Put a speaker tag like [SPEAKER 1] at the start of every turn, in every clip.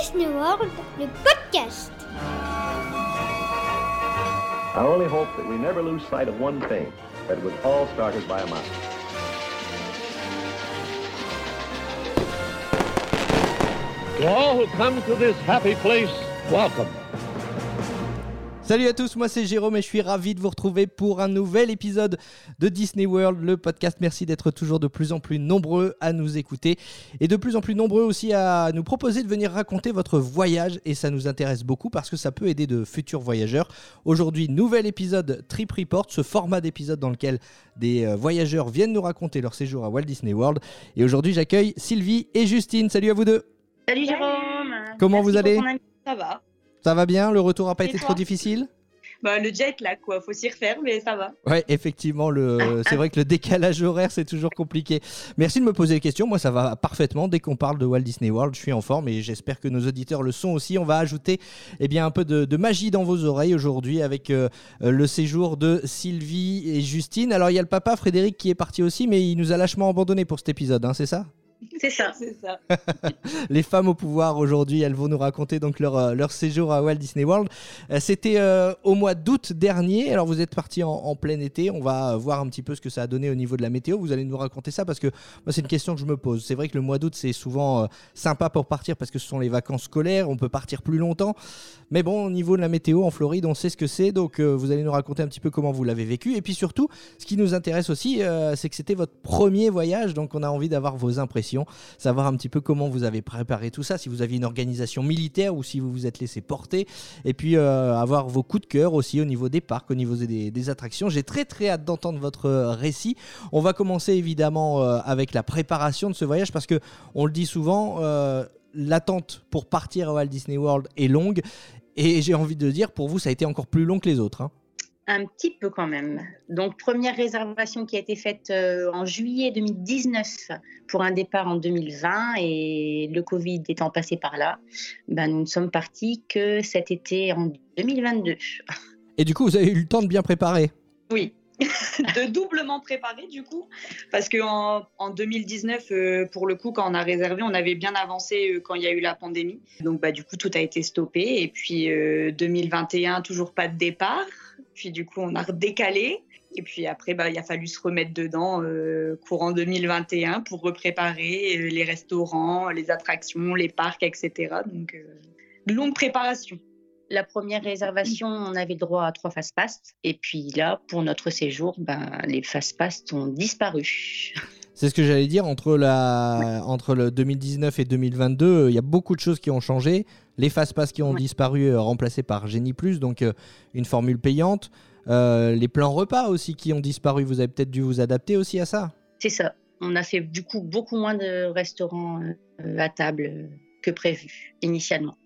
[SPEAKER 1] Disney World, le podcast.
[SPEAKER 2] I only hope that we never lose sight of one thing, that it was all started by a mouse.
[SPEAKER 3] To all who come to this happy place, welcome.
[SPEAKER 4] Salut à tous, moi c'est Jérôme et je suis ravi de vous retrouver pour un nouvel épisode de Disney World, le podcast. Merci d'être toujours de plus en plus nombreux à nous écouter et de plus en plus nombreux aussi à nous proposer de venir raconter votre voyage et ça nous intéresse beaucoup parce que ça peut aider de futurs voyageurs. Aujourd'hui, nouvel épisode Trip Report, ce format d'épisode dans lequel des euh, voyageurs viennent nous raconter leur séjour à Walt Disney World. Et aujourd'hui, j'accueille Sylvie et Justine. Salut à vous deux.
[SPEAKER 5] Salut Jérôme.
[SPEAKER 4] Comment
[SPEAKER 5] Merci
[SPEAKER 4] vous allez.
[SPEAKER 5] Ça va.
[SPEAKER 4] Ça va bien Le retour n'a pas
[SPEAKER 5] Et
[SPEAKER 4] été trop difficile?
[SPEAKER 5] Bah, le jet là quoi, faut s'y refaire mais ça va.
[SPEAKER 4] Ouais, effectivement, le... c'est vrai que le décalage horaire, c'est toujours compliqué. Merci de me poser les questions. Moi, ça va parfaitement. Dès qu'on parle de Walt Disney World, je suis en forme et j'espère que nos auditeurs le sont aussi. On va ajouter eh bien, un peu de, de magie dans vos oreilles aujourd'hui avec euh, le séjour de Sylvie et Justine. Alors, il y a le papa Frédéric qui est parti aussi, mais il nous a lâchement abandonné pour cet épisode, hein, c'est ça?
[SPEAKER 5] C'est ça. C'est ça.
[SPEAKER 4] les femmes au pouvoir aujourd'hui, elles vont nous raconter donc leur, euh, leur séjour à Walt Disney World. Euh, C'était euh, au mois d'août dernier. Alors vous êtes parti en, en plein été. On va voir un petit peu ce que ça a donné au niveau de la météo. Vous allez nous raconter ça parce que moi c'est une question que je me pose. C'est vrai que le mois d'août c'est souvent euh, sympa pour partir parce que ce sont les vacances scolaires. On peut partir plus longtemps. Mais bon, au niveau de la météo en Floride, on sait ce que c'est. Donc euh, vous allez nous raconter un petit peu comment vous l'avez vécu. Et puis surtout, ce qui nous intéresse aussi, euh, c'est que c'était votre premier voyage. Donc on a envie d'avoir vos impressions, savoir un petit peu comment vous avez préparé tout ça, si vous aviez une organisation militaire ou si vous vous êtes laissé porter. Et puis euh, avoir vos coups de cœur aussi au niveau des parcs, au niveau des, attractions. J'ai très très hâte d'entendre votre euh, récit. On va commencer évidemment euh, avec la préparation de ce voyage parce que on le dit souvent. L'attente pour partir à Walt Disney World est longue et j'ai envie de dire pour vous ça a été encore plus long que les autres. hein.
[SPEAKER 5] Un petit peu quand même. Donc première réservation qui a été faite euh, en juillet 2019 pour un départ en 2020 et le Covid étant passé par là, ben, nous ne sommes partis que cet été en 2022.
[SPEAKER 4] Et du coup vous avez eu le temps de bien préparer?
[SPEAKER 5] Oui. de doublement préparé du coup parce que en, en 2019 euh, pour le coup quand on a réservé on avait bien avancé euh, quand il y a eu la pandémie donc bah du coup tout a été stoppé et puis euh, 2021 toujours pas de départ puis du coup on a redécalé et puis après bah il a fallu se remettre dedans euh, courant 2021 pour repréparer euh, les restaurants les attractions les parcs etc donc euh, longue préparation la première réservation, on avait droit à trois fast-pass. Et puis là, pour notre séjour, ben, les fast-pass ont disparu.
[SPEAKER 4] C'est ce que j'allais dire entre la entre le 2019 et 2022, euh, il y a beaucoup de choses qui ont changé. Les fast-pass qui ont
[SPEAKER 5] Ouais.
[SPEAKER 4] disparu, euh, remplacés par Genie Plus, donc euh, une formule payante. Euh, les plans repas aussi qui ont disparu. Vous avez peut-être dû vous adapter aussi à ça.
[SPEAKER 5] C'est ça. On a fait du coup beaucoup moins de restaurants à table que prévu initialement.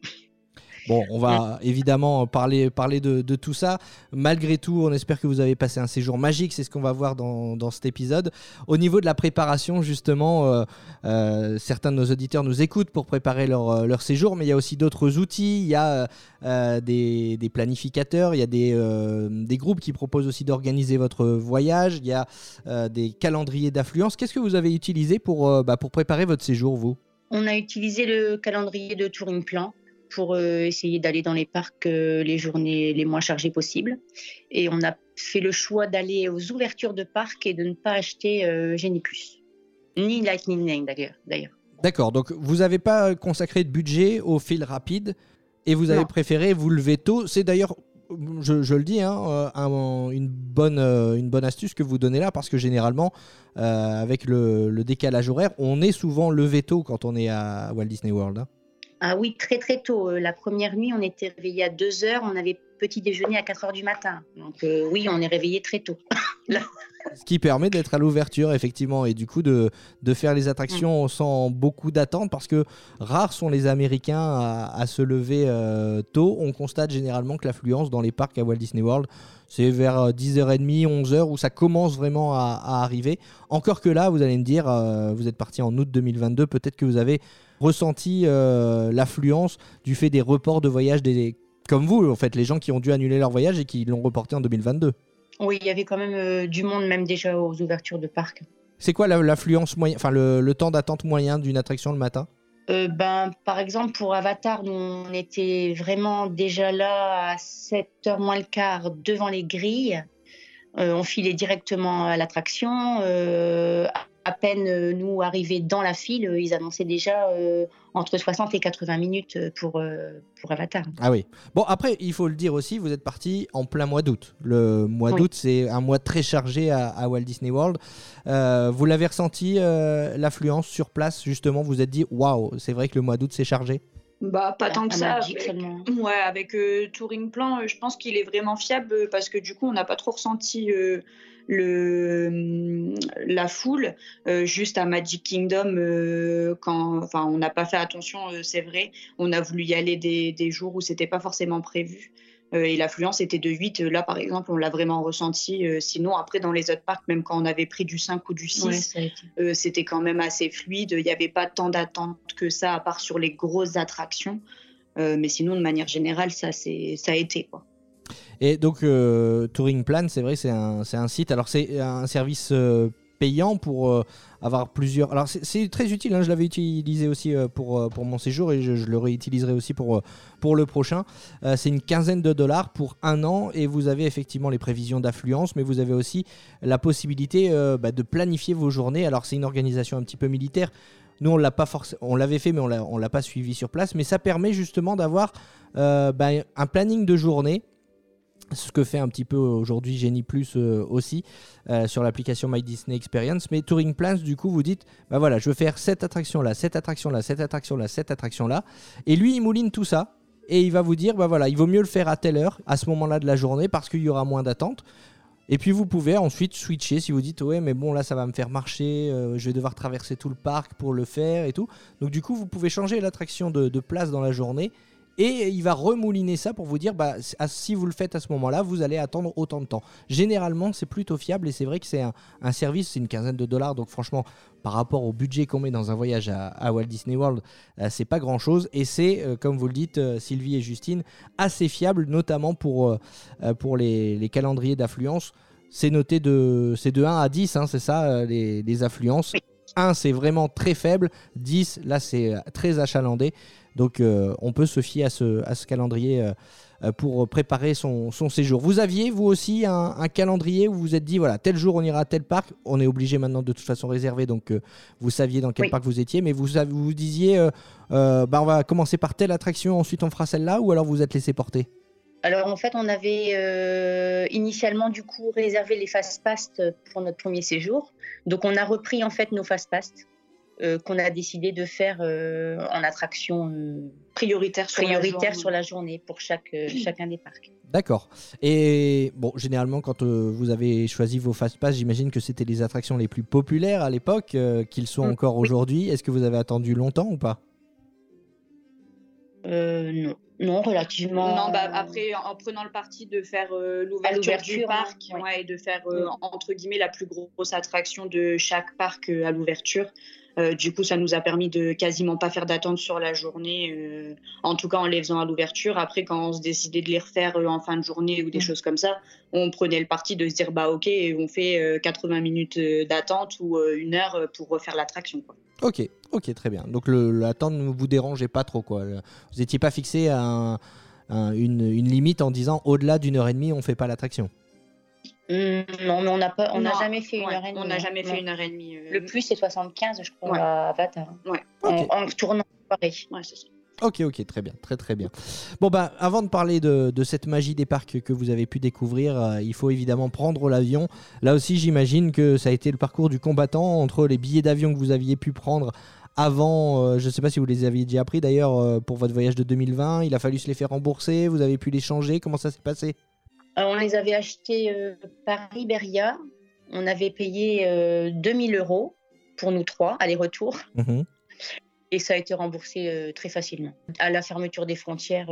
[SPEAKER 4] Bon, on va évidemment parler, parler de, de tout ça. Malgré tout, on espère que vous avez passé un séjour magique. C'est ce qu'on va voir dans, dans cet épisode. Au niveau de la préparation, justement, euh, euh, certains de nos auditeurs nous écoutent pour préparer leur, euh, leur séjour, mais il y a aussi d'autres outils. Il y a euh, des, des planificateurs, il y a des, des groupes qui proposent aussi d'organiser votre voyage. Il y a des calendriers d'affluence. Qu'est-ce que vous avez utilisé pour, bah, pour préparer votre séjour, vous?
[SPEAKER 5] On a utilisé le calendrier de Touring Plan pour euh, essayer d'aller dans les parcs euh, les journées les moins chargées possibles. Et on a fait le choix d'aller aux ouvertures de parcs et de ne pas acheter euh, Genie Plus. Ni Lightning Lane d'ailleurs.
[SPEAKER 4] D'accord, donc vous n'avez pas consacré de budget au fil rapide et vous avez
[SPEAKER 5] Non.
[SPEAKER 4] préféré vous lever tôt. C'est d'ailleurs, je, je le dis, hein, un- une, bonne, une bonne astuce que vous donnez là parce que généralement, euh, avec le, le décalage horaire, on est souvent levé tôt quand on est à Walt Disney World. hein.
[SPEAKER 5] Ah oui, très très tôt. Euh, La première nuit, on était réveillé à 2 heures, on avait petit déjeuner à 4 heures du matin. Donc euh, oui, on est réveillé très tôt.
[SPEAKER 4] Ce qui permet d'être à l'ouverture, effectivement, et du coup de, de faire les attractions sans beaucoup d'attente, parce que rares sont les Américains à, à se lever euh, tôt. On constate généralement que l'affluence dans les parcs à Walt Disney World, c'est vers euh, 10h30, 11h, où ça commence vraiment à, à arriver. Encore que là, vous allez me dire, euh, vous êtes parti en août 2022, peut-être que vous avez ressenti euh, l'affluence du fait des reports de voyage des... Comme vous, en fait, les gens qui ont dû annuler leur voyage et qui l'ont reporté en 2022.
[SPEAKER 5] Oui, il y avait quand même euh, du monde, même déjà aux ouvertures de parcs.
[SPEAKER 4] C'est quoi la- l'affluence moyenne, enfin le, le temps d'attente moyen d'une attraction le matin?
[SPEAKER 6] Euh, ben, par exemple, pour Avatar, nous, on était vraiment déjà là à 7h moins le quart devant les grilles. Euh, on filait directement à l'attraction. Euh, à peine euh, nous arrivés dans la file, euh, ils annonçaient déjà euh, entre 60 et 80 minutes pour, pour Avatar.
[SPEAKER 4] Ah oui. Bon, après, il faut le dire aussi, vous êtes parti en plein mois d'août. Le mois d'août, c'est un mois très chargé à, Walt Disney World. vous l'avez ressenti, l'affluence sur place, justement, vous vous êtes dit, waouh, c'est vrai que le mois d'août, c'est chargé
[SPEAKER 5] bah, pas tant que ça. Avec, ouais, avec Touring Plan, je pense qu'il est vraiment fiable parce que du coup, on n'a pas trop ressenti le, la foule euh, juste à Magic Kingdom euh, quand enfin on n'a pas fait attention euh, c'est vrai. On a voulu y aller des, des jours où c'était pas forcément prévu. Et l'affluence était de 8 là par exemple on l'a vraiment ressenti sinon après dans les autres parcs même quand on avait pris du 5 ou du 6 c'était quand même assez fluide. Il n'y avait pas tant d'attente que ça à part sur les grosses attractions. Mais sinon de manière générale ça c'est ça a été quoi
[SPEAKER 4] et donc, euh, Touring Plan, c'est vrai, c'est un, un, site. Alors, c'est un service euh, payant pour euh, avoir plusieurs. Alors, c'est très utile. Hein, je l'avais utilisé aussi pour, pour mon séjour et je, le réutiliserai aussi pour, pour le prochain. c'est une quinzaine de dollars pour un an et vous avez effectivement les prévisions d'affluence, mais vous avez aussi la possibilité bah, de planifier vos journées. Alors, c'est une organisation un petit peu militaire. Nous, on l'a pas on l'avait fait, mais on l'a, l'a pas suivi sur place. Mais ça permet justement d'avoir bah, un planning de journée ce que fait un petit peu aujourd'hui Genie Plus euh, aussi euh, sur l'application My Disney Experience. Mais Touring Plans, du coup, vous dites, bah voilà, je veux faire cette attraction là, cette attraction là, cette attraction là, cette attraction là. Et lui, il mouline tout ça. Et il va vous dire, bah voilà, il vaut mieux le faire à telle heure, à ce moment-là de la journée, parce qu'il y aura moins d'attente. Et puis vous pouvez ensuite switcher si vous dites ouais mais bon là ça va me faire marcher, euh, je vais devoir traverser tout le parc pour le faire et tout. Donc du coup vous pouvez changer l'attraction de, place dans la journée et il va remouliner ça pour vous dire bah, si vous le faites à ce moment-là, vous allez attendre autant de temps. Généralement, c'est plutôt fiable et c'est vrai que c'est un, service, c'est une quinzaine de dollars, donc franchement, par rapport au budget qu'on met dans un voyage à, Walt Disney World, euh, c'est pas grand-chose et c'est, euh, comme vous le dites, euh, Sylvie et Justine, assez fiable, notamment pour, pour les, calendriers d'affluence. C'est noté de, c'est de 1 à 10, hein, c'est ça, les, les affluences. 1, c'est vraiment très faible. 10, là, c'est très achalandé. Donc euh, on peut se fier à ce, à ce calendrier euh, euh, pour préparer son, séjour. Vous aviez, vous aussi, un, calendrier où vous vous êtes dit, voilà, tel jour on ira à tel parc. On est obligé maintenant de toute façon réserver, donc vous saviez dans quel parc vous étiez, mais vous vous disiez, bah, on va commencer par telle attraction, ensuite on fera celle-là, ou alors vous êtes laissé porter?
[SPEAKER 6] Alors en fait, on avait initialement du coup réservé les fast pass pour notre premier séjour. Donc on a repris en fait nos fast pass qu'on a décidé de faire euh, en attraction
[SPEAKER 5] euh, prioritaire, sur,
[SPEAKER 6] prioritaire la sur, la journée pour chaque, chacun des parcs.
[SPEAKER 4] D'accord. Et bon, généralement, quand vous avez choisi vos fast pass, j'imagine que c'était les attractions les plus populaires à l'époque, qu'ils sont mm. encore aujourd'hui. Est-ce que vous avez attendu longtemps ou pas?
[SPEAKER 6] Non. Non, relativement.
[SPEAKER 5] Non, bah, après, en prenant le parti de faire l'ouverture du parc et de faire, mm. entre guillemets, la plus grosse attraction de chaque parc à l'ouverture, euh, du coup, ça nous a permis de quasiment pas faire d'attente sur la journée, euh, en tout cas en les faisant à l'ouverture. Après, quand on se décidait de les refaire euh, en fin de journée ou des mm. choses comme ça, on prenait le parti de se dire bah ok, on fait 80 minutes d'attente ou une heure pour refaire l'attraction.
[SPEAKER 4] Ok, ok, très bien. Donc l'attente ne vous dérangeait pas trop quoi. Vous n'étiez pas fixé à une, une, limite en disant au-delà d'une heure et demie, on fait pas l'attraction?
[SPEAKER 6] Mmh, non, mais on n'a pas, on n'a jamais fait une heure et demie.
[SPEAKER 5] On n'a jamais fait une heure et demie.
[SPEAKER 6] Le plus c'est 75, je crois, à Avatar. Ouais. En, en, tournant Ouais, c'est ça.
[SPEAKER 4] Ok, ok, très bien, très très bien. Bon bah, avant de parler de, de cette magie des parcs que vous avez pu découvrir, euh, il faut évidemment prendre l'avion. Là aussi, j'imagine que ça a été le parcours du combattant entre les billets d'avion que vous aviez pu prendre avant. Euh, je ne sais pas si vous les aviez déjà pris d'ailleurs euh, pour votre voyage de 2020. Il a fallu se les faire rembourser. Vous avez pu les changer. Comment ça s'est passé?
[SPEAKER 6] Euh, on les avait achetés euh, par Iberia. On avait payé 2000 euh, euros pour nous trois, aller-retour. Mhm. Et ça a été remboursé très facilement. À la fermeture des frontières,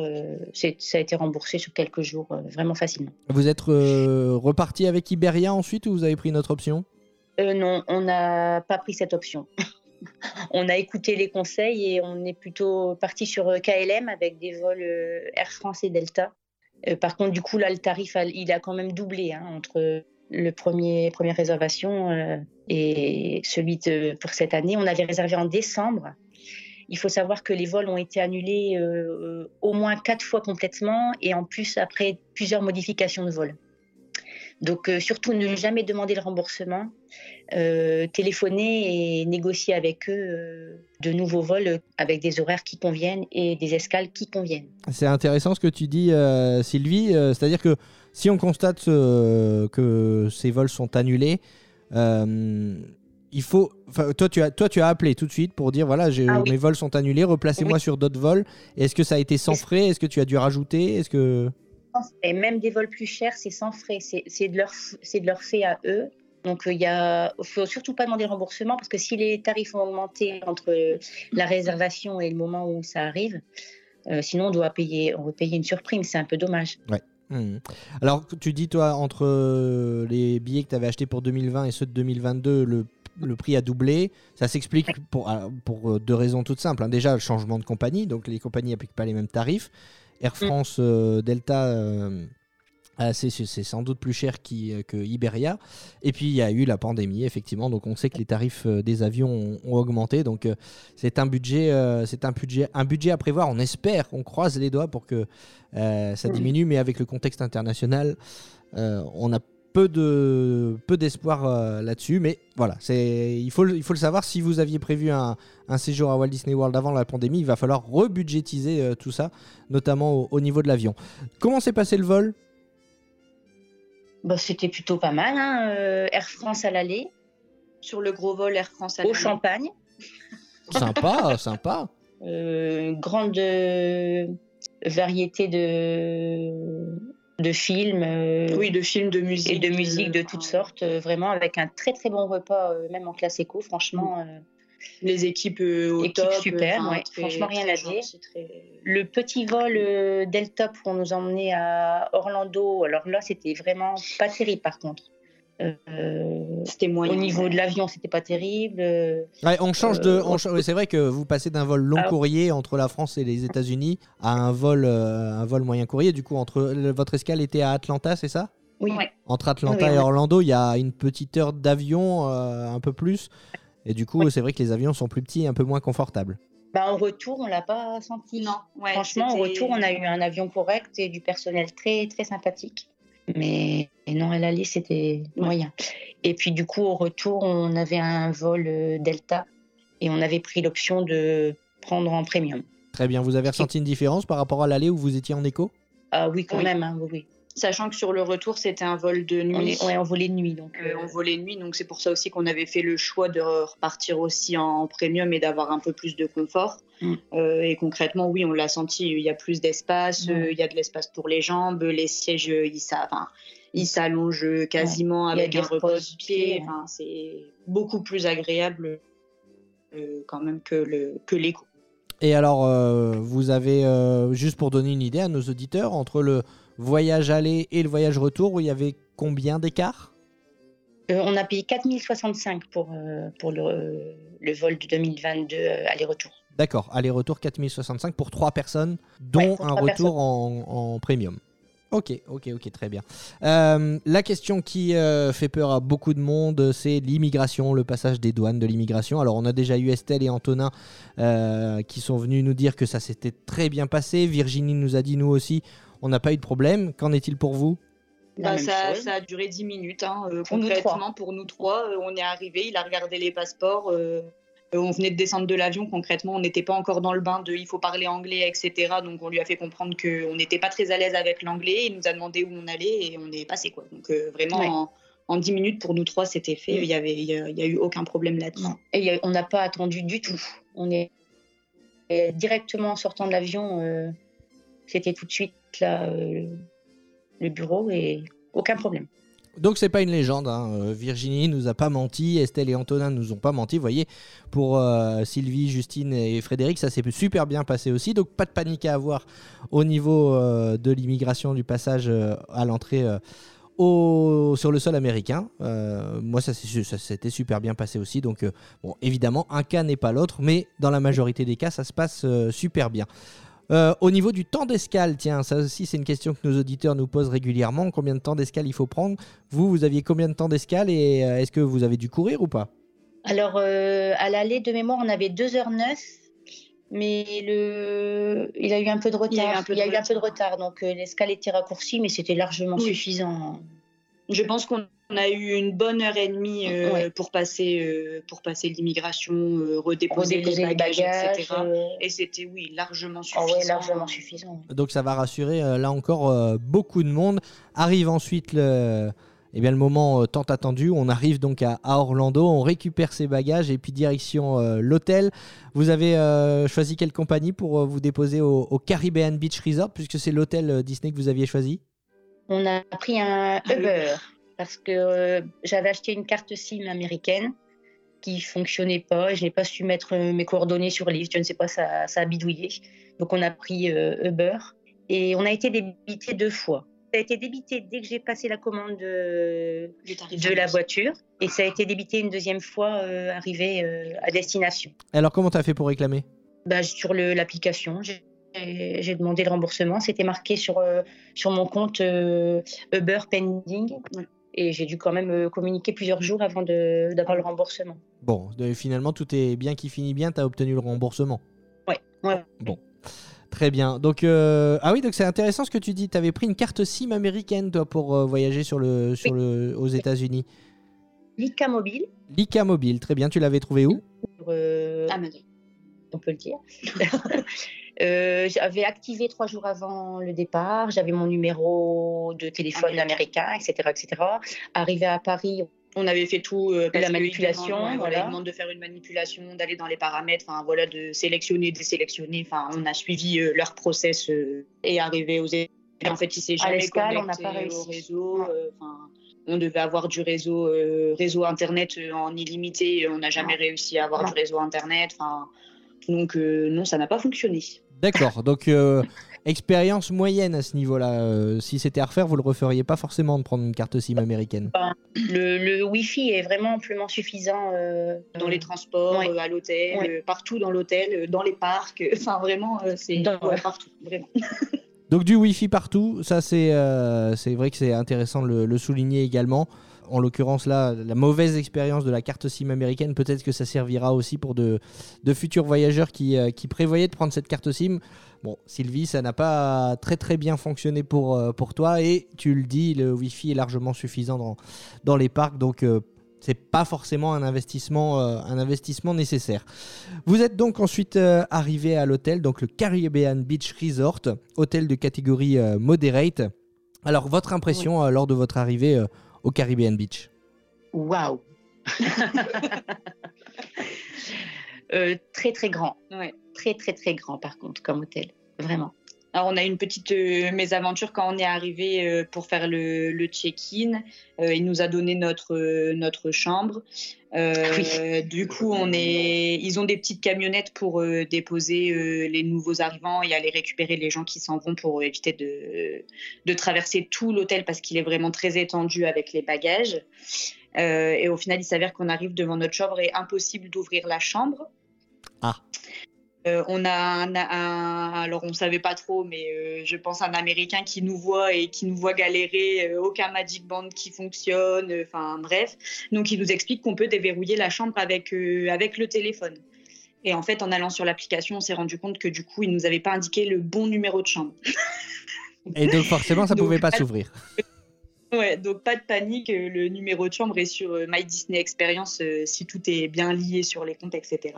[SPEAKER 6] ça a été remboursé sur quelques jours, vraiment facilement.
[SPEAKER 4] Vous êtes reparti avec Iberia ensuite ou vous avez pris une autre option?
[SPEAKER 6] Non, on n'a pas pris cette option. on a écouté les conseils et on est plutôt parti sur KLM avec des vols Air France et Delta. Euh, par contre, du coup, là, le tarif, il a quand même doublé hein, entre le premier première réservation euh, et celui pour cette année. On avait réservé en décembre Il faut savoir que les vols ont été annulés euh, au moins quatre fois complètement et en plus après plusieurs modifications de vol. Donc surtout ne jamais demander le remboursement, euh, téléphoner et négocier avec eux euh, de nouveaux vols avec des horaires qui conviennent et des escales qui conviennent.
[SPEAKER 4] C'est intéressant ce que tu dis, euh, Sylvie. C'est-à-dire que si on constate que ces vols sont annulés, il faut. Toi tu, as, toi, tu as appelé tout de suite pour dire voilà,
[SPEAKER 6] Ah oui.
[SPEAKER 4] mes vols sont annulés, replacez-moi
[SPEAKER 6] Oui.
[SPEAKER 4] sur d'autres vols. Est-ce que ça a été sans frais? Est-ce que tu as dû rajouter? Est-ce que.
[SPEAKER 6] Et même des vols plus chers, c'est sans frais, c'est de, leur, de leur fait à eux. Donc il ne faut surtout pas demander le remboursement parce que si les tarifs ont augmenté entre la réservation et le moment où ça arrive, euh, sinon on doit payer, on doit payer une surprime, c'est un peu dommage.
[SPEAKER 4] Hmm. Alors, tu dis, toi, entre euh, les billets que tu avais achetés pour 2020 et ceux de 2022, le, le prix a doublé. Ça s'explique pour, ah, pour euh, deux raisons toutes simples. hein. Déjà, le changement de compagnie, donc les compagnies n'appliquent pas les mêmes tarifs. Air France, euh, Delta, euh, ah, c'est sans doute plus cher qu'I- que Iberia. Et puis, il y a eu la pandémie, effectivement. Donc, on sait que les tarifs euh, des avions ont, ont augmenté. Donc, euh, c'est un budget, euh, c'est un budget, un budget à prévoir. On espère, on croise les doigts pour que euh, ça diminue, mais avec le contexte international, euh, on a peu de peu d'espoir euh, là-dessus. Mais voilà, c'est il faut le- il faut le savoir. Si vous aviez prévu un, un séjour à Walt Disney World avant la pandémie, il va falloir rebudgétiser euh, tout ça, notamment au, au niveau de l'avion. Comment s'est passé le vol?
[SPEAKER 6] Bah, C'était plutôt pas mal. hein, euh, Air France à l'aller,
[SPEAKER 5] Sur le gros vol Air France à
[SPEAKER 6] au
[SPEAKER 5] l'aller.
[SPEAKER 6] champagne,
[SPEAKER 4] Sympa, sympa.
[SPEAKER 6] euh, grande euh, variété de, de films. euh,
[SPEAKER 5] Oui, de films, de musique.
[SPEAKER 6] et de musique de toutes
[SPEAKER 5] enfin,
[SPEAKER 6] sortes, euh, vraiment avec un très très bon repas, euh, même en classe éco, franchement. euh,
[SPEAKER 5] Les équipes euh, au
[SPEAKER 6] Équipe
[SPEAKER 5] top.
[SPEAKER 6] super,
[SPEAKER 5] enfin,
[SPEAKER 6] ouais,
[SPEAKER 5] très-
[SPEAKER 6] franchement, rien à dire.
[SPEAKER 5] très-
[SPEAKER 6] Le petit vol euh, Delta pour nous emmener à Orlando, alors là c'était vraiment pas terrible par contre. Euh,
[SPEAKER 5] C'était moyen.
[SPEAKER 6] au niveau de l'avion, c'était pas terrible. euh,
[SPEAKER 4] Ouais, on change de.
[SPEAKER 6] Euh,
[SPEAKER 4] on c'est vrai que vous passez d'un vol long
[SPEAKER 6] Ah.
[SPEAKER 4] courrier entre la France et les États-Unis à un vol, euh, un vol moyen courrier. Du coup, entre votre escale était à Atlanta, c'est ça?
[SPEAKER 6] Oui.
[SPEAKER 4] Entre Atlanta
[SPEAKER 6] Oui,
[SPEAKER 4] et. Orlando, il y a une petite heure d'avion, euh, un peu plus. Et du coup,
[SPEAKER 6] Oui.
[SPEAKER 4] c'est vrai que les avions sont plus petits et un peu moins confortables.
[SPEAKER 6] Bah, en retour, on l'a pas senti.
[SPEAKER 5] Non, ouais,
[SPEAKER 6] Franchement, au
[SPEAKER 5] c'était-
[SPEAKER 6] retour, on a eu un avion correct et du personnel très très sympathique. Mais et non, à l'aller, c'était moyen. Et puis du coup, au retour, on avait un vol euh, Delta et on avait pris l'option de prendre en premium.
[SPEAKER 4] Très bien. Vous avez ressenti une différence par rapport à l'aller où vous étiez en écho?
[SPEAKER 6] Ah oui, quand
[SPEAKER 5] Oui.
[SPEAKER 6] même, hein, oui, oui.
[SPEAKER 5] Sachant que sur le retour, c'était un vol de nuit.
[SPEAKER 6] On, est, ouais, on volait de nuit, donc.
[SPEAKER 5] Euh,
[SPEAKER 6] euh,
[SPEAKER 5] on volait de nuit, donc c'est pour ça aussi qu'on avait fait le choix de repartir aussi en premium et d'avoir un peu plus de confort.
[SPEAKER 6] Mm.
[SPEAKER 5] Euh, et concrètement, oui, on l'a senti, il y a plus d'espace,
[SPEAKER 6] Mm.
[SPEAKER 5] euh, il y a de l'espace pour les jambes, les sièges, ils s'a- enfin, ils s'allongent quasiment
[SPEAKER 6] a
[SPEAKER 5] avec
[SPEAKER 6] des
[SPEAKER 5] un repose-pied.
[SPEAKER 6] repose-pieds,
[SPEAKER 5] Enfin, c'est beaucoup plus agréable euh, quand même que le que l'écho.
[SPEAKER 4] Et alors, euh, vous avez, euh, juste pour donner une idée à nos auditeurs, entre le voyage aller et le voyage retour, il y avait combien d'écart?
[SPEAKER 6] Euh, on a payé 4065 pour, euh, pour le, le vol de 2022 euh, aller-retour.
[SPEAKER 4] D'accord, aller-retour 4065 pour trois personnes, dont
[SPEAKER 6] Ouais,
[SPEAKER 4] un retour en, en premium. Ok, ok, ok, très bien. Euh, la question qui euh, fait peur à beaucoup de monde, c'est l'immigration, le passage des douanes de l'immigration. Alors, on a déjà eu Estelle et Antonin euh, qui sont venus nous dire que ça s'était très bien passé. Virginie nous a dit, nous aussi, on n'a pas eu de problème. Qu'en est-il pour vous?
[SPEAKER 5] Bah, ça, a duré 10 minutes. hein, euh,
[SPEAKER 6] Pour nous
[SPEAKER 5] concrètement, pour nous trois, euh, on est arrivé, il a regardé les passeports. euh, on venait de descendre de l'avion. Concrètement, on n'était pas encore dans le bain de il faut parler anglais, etc. Donc, on lui a fait comprendre qu'on n'était pas très à l'aise avec l'anglais. Il nous a demandé où on allait et on est passé. Quoi. Donc, euh, vraiment,
[SPEAKER 6] Ouais.
[SPEAKER 5] en, en 10 minutes, pour nous trois, c'était fait. Il n'y avait, il y a, il y a eu aucun problème là-dessus.
[SPEAKER 6] Et a- on n'a pas attendu du tout. On est directement en sortant de l'avion, euh, c'était tout de suite euh, le bureau et aucun problème.
[SPEAKER 4] Donc c'est pas une légende, hein. Euh, Virginie nous a pas menti, Estelle et Antonin nous ont pas menti, vous voyez, pour euh, Sylvie, Justine et Frédéric, ça s'est super bien passé aussi, donc pas de panique à avoir au niveau de l'immigration, du passage à l'entrée au- sur le sol américain. Moi ça s'était super bien passé aussi, donc bon évidemment un cas n'est pas l'autre, mais dans la majorité des cas ça se passe super bien. Euh, au niveau du temps d'escale, tiens, ça aussi c'est une question que nos auditeurs nous posent régulièrement. Combien de temps d'escale il faut prendre Vous, vous aviez combien de temps d'escale et euh, est-ce que vous avez dû courir ou pas
[SPEAKER 6] Alors euh, à l'aller de mémoire, on avait 2h09 mais le... il a eu un peu de retard.
[SPEAKER 5] Il y a eu un peu de
[SPEAKER 6] eu un peu de
[SPEAKER 5] retard.
[SPEAKER 6] retard, donc euh, l'escale était raccourcie, mais c'était largement
[SPEAKER 5] Oui.
[SPEAKER 6] suffisant.
[SPEAKER 5] Je pense qu'on a eu une bonne heure et demie euh,
[SPEAKER 6] Ouais.
[SPEAKER 5] pour passer, euh, pour passer l'immigration, euh, redéposer, les bagages, etc.
[SPEAKER 6] euh,
[SPEAKER 5] Et c'était, oui, largement
[SPEAKER 6] ah ouais, largement suffisant.
[SPEAKER 4] Donc ça va rassurer euh, là encore euh, beaucoup de monde. Arrive ensuite le, eh bien, le moment euh, tant attendu. On arrive donc à, à Orlando, on récupère ses bagages et puis direction euh, l'hôtel. Vous avez euh, choisi quelle compagnie pour euh, vous déposer au, au Caribbean Beach Resort puisque c'est l'hôtel euh, Disney que vous aviez choisi?
[SPEAKER 6] On a pris un
[SPEAKER 5] Ah oui.
[SPEAKER 6] Uber parce que euh, j'avais acheté une carte SIM américaine qui fonctionnait pas. et Je n'ai pas su mettre euh, mes coordonnées sur liste. Je ne sais pas, ça, ça a bidouillé. Donc on a pris euh, Uber et on a été débité deux fois. Ça a été débité dès que j'ai passé la commande de, la voiture et ça a été débité une deuxième fois euh, arrivé euh, à destination.
[SPEAKER 4] Alors comment tu as fait pour réclamer?
[SPEAKER 6] Bah, sur l'application, j'ai j'ai demandé le remboursement. C'était marqué sur, euh, sur mon compte euh, Uber Pending. Et j'ai dû quand même euh, communiquer plusieurs jours avant de- d'avoir le remboursement.
[SPEAKER 4] Bon, finalement tout est bien qui finit bien, tu as obtenu le remboursement.
[SPEAKER 6] Ouais, ouais.
[SPEAKER 4] Bon. Très bien. Donc, euh, ah oui, donc c'est intéressant ce que tu dis. Tu avais pris une carte SIM américaine, toi, pour euh, voyager sur le, sur le, aux États-Unis.
[SPEAKER 6] L'ICA mobile,
[SPEAKER 4] L'ICA mobile, très bien. Tu l'avais trouvé où?
[SPEAKER 6] Euh,
[SPEAKER 5] Amazon.
[SPEAKER 6] on peut le dire. Euh, J'avais activé trois jours avant le départ. J'avais mon numéro de téléphone américain, etc., etc. Arrivé à Paris,
[SPEAKER 5] On avait fait tout. euh,
[SPEAKER 6] La manipulation,
[SPEAKER 5] demande, ouais,
[SPEAKER 6] voilà.
[SPEAKER 5] il demande de faire une manipulation, d'aller dans les paramètres, enfin voilà, de sélectionner, désélectionner. Enfin, on a suivi euh, leur process euh, et arrivé aux. Et en fait, il s'est
[SPEAKER 6] À
[SPEAKER 5] jamais
[SPEAKER 6] l'escale, on n'a
[SPEAKER 5] connecté
[SPEAKER 6] pas réussi.
[SPEAKER 5] au réseau. Euh, on devait avoir du réseau, euh, réseau internet euh, en illimité. On n'a jamais réussi à avoir
[SPEAKER 6] Non.
[SPEAKER 5] du réseau internet. Enfin, donc euh, non, ça n'a pas fonctionné.
[SPEAKER 4] D'accord. Donc, euh, expérience moyenne à ce niveau-là. Euh, si c'était à refaire, vous le referiez pas forcément de prendre une carte SIM américaine?
[SPEAKER 6] le, le Wi-Fi est vraiment amplement suffisant. euh,
[SPEAKER 5] Dans les transports,
[SPEAKER 6] Ouais.
[SPEAKER 5] euh, à l'hôtel,
[SPEAKER 6] Ouais.
[SPEAKER 5] euh, partout dans l'hôtel, euh, dans les parcs. Enfin, vraiment, euh, c'est
[SPEAKER 6] Dans-
[SPEAKER 5] ouais, partout. Vraiment.
[SPEAKER 4] Donc, du Wi-Fi partout. Ça, c'est euh, c'est vrai que c'est intéressant de le, le souligner également. En l'occurrence, là, la mauvaise expérience de la carte SIM américaine, peut-être que ça servira aussi pour de, de futurs voyageurs qui, euh, qui prévoyaient de prendre cette carte SIM. Bon, Sylvie, ça n'a pas très très bien fonctionné pour, euh, pour toi et tu le dis, le Wi-Fi est largement suffisant dans, dans les parcs, donc euh, c'est pas forcément un investissement, euh, un investissement nécessaire. Vous êtes donc ensuite euh, arrivé à l'hôtel, donc le Caribbean Beach Resort, hôtel de catégorie euh, moderate. Alors, votre impression lors de votre arrivée au Caribbean Beach
[SPEAKER 6] Waouh Euh, Très très grand.
[SPEAKER 5] Ouais.
[SPEAKER 6] Très très très grand par contre comme hôtel. Vraiment.
[SPEAKER 5] Alors, on a eu une petite euh, mésaventure quand on est arrivé euh, pour faire le, le check-in. Euh, il nous a donné notre, notre chambre. Euh, Du coup, on est... ils ont des petites camionnettes pour déposer les nouveaux arrivants et aller récupérer les gens qui s'en vont pour éviter de, de traverser tout l'hôtel parce qu'il est vraiment très étendu avec les bagages. Et au final, il s'avère qu'on arrive devant notre chambre et impossible d'ouvrir la chambre.
[SPEAKER 4] Ah.
[SPEAKER 5] Euh, on a un, un- alors on savait pas trop, mais euh, je pense un Américain qui nous voit et qui nous voit galérer, euh, aucun Magic Band qui fonctionne, enfin bref. Donc il nous explique qu'on peut déverrouiller la chambre avec avec le téléphone. Et en fait, en allant sur l'application, on s'est rendu compte que du coup, il nous avait pas indiqué le bon numéro de chambre.
[SPEAKER 4] Et donc, forcément, ça
[SPEAKER 5] Donc,
[SPEAKER 4] pouvait pas s'ouvrir.
[SPEAKER 5] Ouais, donc pas de panique, le numéro de chambre est sur My Disney Experience si tout est bien lié sur les comptes, etc.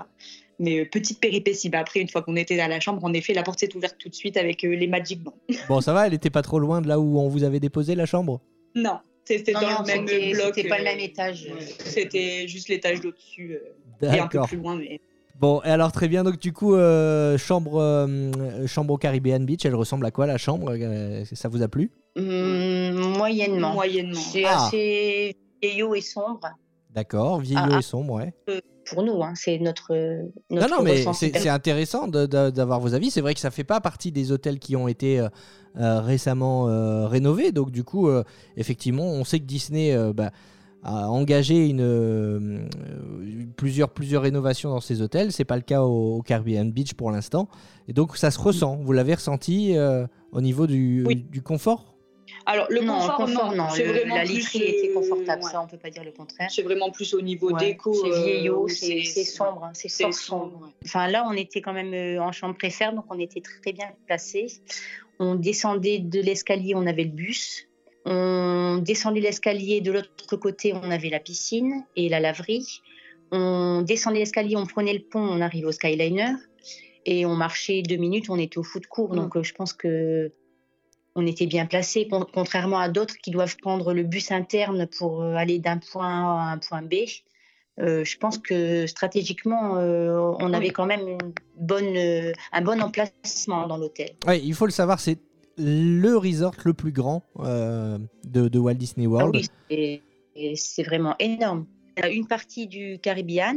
[SPEAKER 5] Mais euh, petite péripétie, bah, après une fois qu'on était à la chambre, en effet, la porte s'est ouverte tout de suite avec euh, les Magic Bands.
[SPEAKER 4] Bon, ça va, elle était pas trop loin de là où on vous avait déposé la chambre?
[SPEAKER 5] Non, c'était dans
[SPEAKER 6] non,
[SPEAKER 5] le même bloc.
[SPEAKER 6] c'était pas
[SPEAKER 5] euh,
[SPEAKER 6] le même étage.
[SPEAKER 5] ouais, C'était juste l'étage d'au-dessus euh, et un peu plus loin. Mais...
[SPEAKER 4] Bon, et alors très bien, donc du coup, euh, chambre, euh, chambre au Caribbean Beach, elle ressemble à quoi la chambre? Euh, Ça vous a plu?
[SPEAKER 6] Hum, moyennement.
[SPEAKER 5] Moyennement.
[SPEAKER 6] C'est
[SPEAKER 4] Ah.
[SPEAKER 6] assez vieillot et sombre.
[SPEAKER 4] D'accord, vieillot
[SPEAKER 6] Ah, ah.
[SPEAKER 4] et sombre, ouais.
[SPEAKER 6] Pour nous, hein, c'est notre,
[SPEAKER 4] Non,
[SPEAKER 6] notre
[SPEAKER 4] non, mais
[SPEAKER 6] ressenti.
[SPEAKER 4] c'est intéressant d'avoir vos avis. C'est vrai que ça fait pas partie des hôtels qui ont été euh, euh, récemment euh, rénovés. Donc, du coup, euh, effectivement, on sait que Disney bah, a engagé une, plusieurs, plusieurs rénovations dans ces hôtels. C'est pas le cas au, au Caribbean Beach pour l'instant. Et donc, ça se ressent. Vous l'avez ressenti au niveau du,
[SPEAKER 5] Oui.
[SPEAKER 4] du confort?
[SPEAKER 5] Alors, le
[SPEAKER 6] non,
[SPEAKER 5] confort,
[SPEAKER 6] confort,
[SPEAKER 5] non.
[SPEAKER 6] le- la
[SPEAKER 5] plus,
[SPEAKER 6] literie était
[SPEAKER 5] euh,
[SPEAKER 6] confortable,
[SPEAKER 5] ouais.
[SPEAKER 6] ça, on peut pas dire le contraire.
[SPEAKER 5] C'est vraiment plus au niveau
[SPEAKER 6] Ouais,
[SPEAKER 5] déco.
[SPEAKER 6] c'est
[SPEAKER 5] euh,
[SPEAKER 6] vieillot, c'est sombre, hein, c'est
[SPEAKER 5] sombre.
[SPEAKER 6] sombre.
[SPEAKER 5] ouais.
[SPEAKER 6] Enfin, là, on était quand même euh, en chambre préfère, donc on était très bien placés. On descendait de l'escalier, on avait le bus. On descendait l'escalier, de l'autre côté, on avait la piscine et la laverie. On descendait l'escalier, on prenait le pont, on arrivait au Skyliner. Et on marchait deux minutes, on était au foot court. Donc, euh, je pense que on était bien placés, con- contrairement à d'autres qui doivent prendre le bus interne pour euh, aller d'un point A à un point B. Euh, je pense que stratégiquement, euh, on avait quand même une bonne, euh, un bon emplacement dans l'hôtel.
[SPEAKER 4] Ouais, il faut le savoir, c'est le resort le plus grand euh, de, de Walt Disney
[SPEAKER 6] Ah
[SPEAKER 4] World.
[SPEAKER 6] oui, et- et c'est vraiment énorme. Il y a une partie du Caribbean.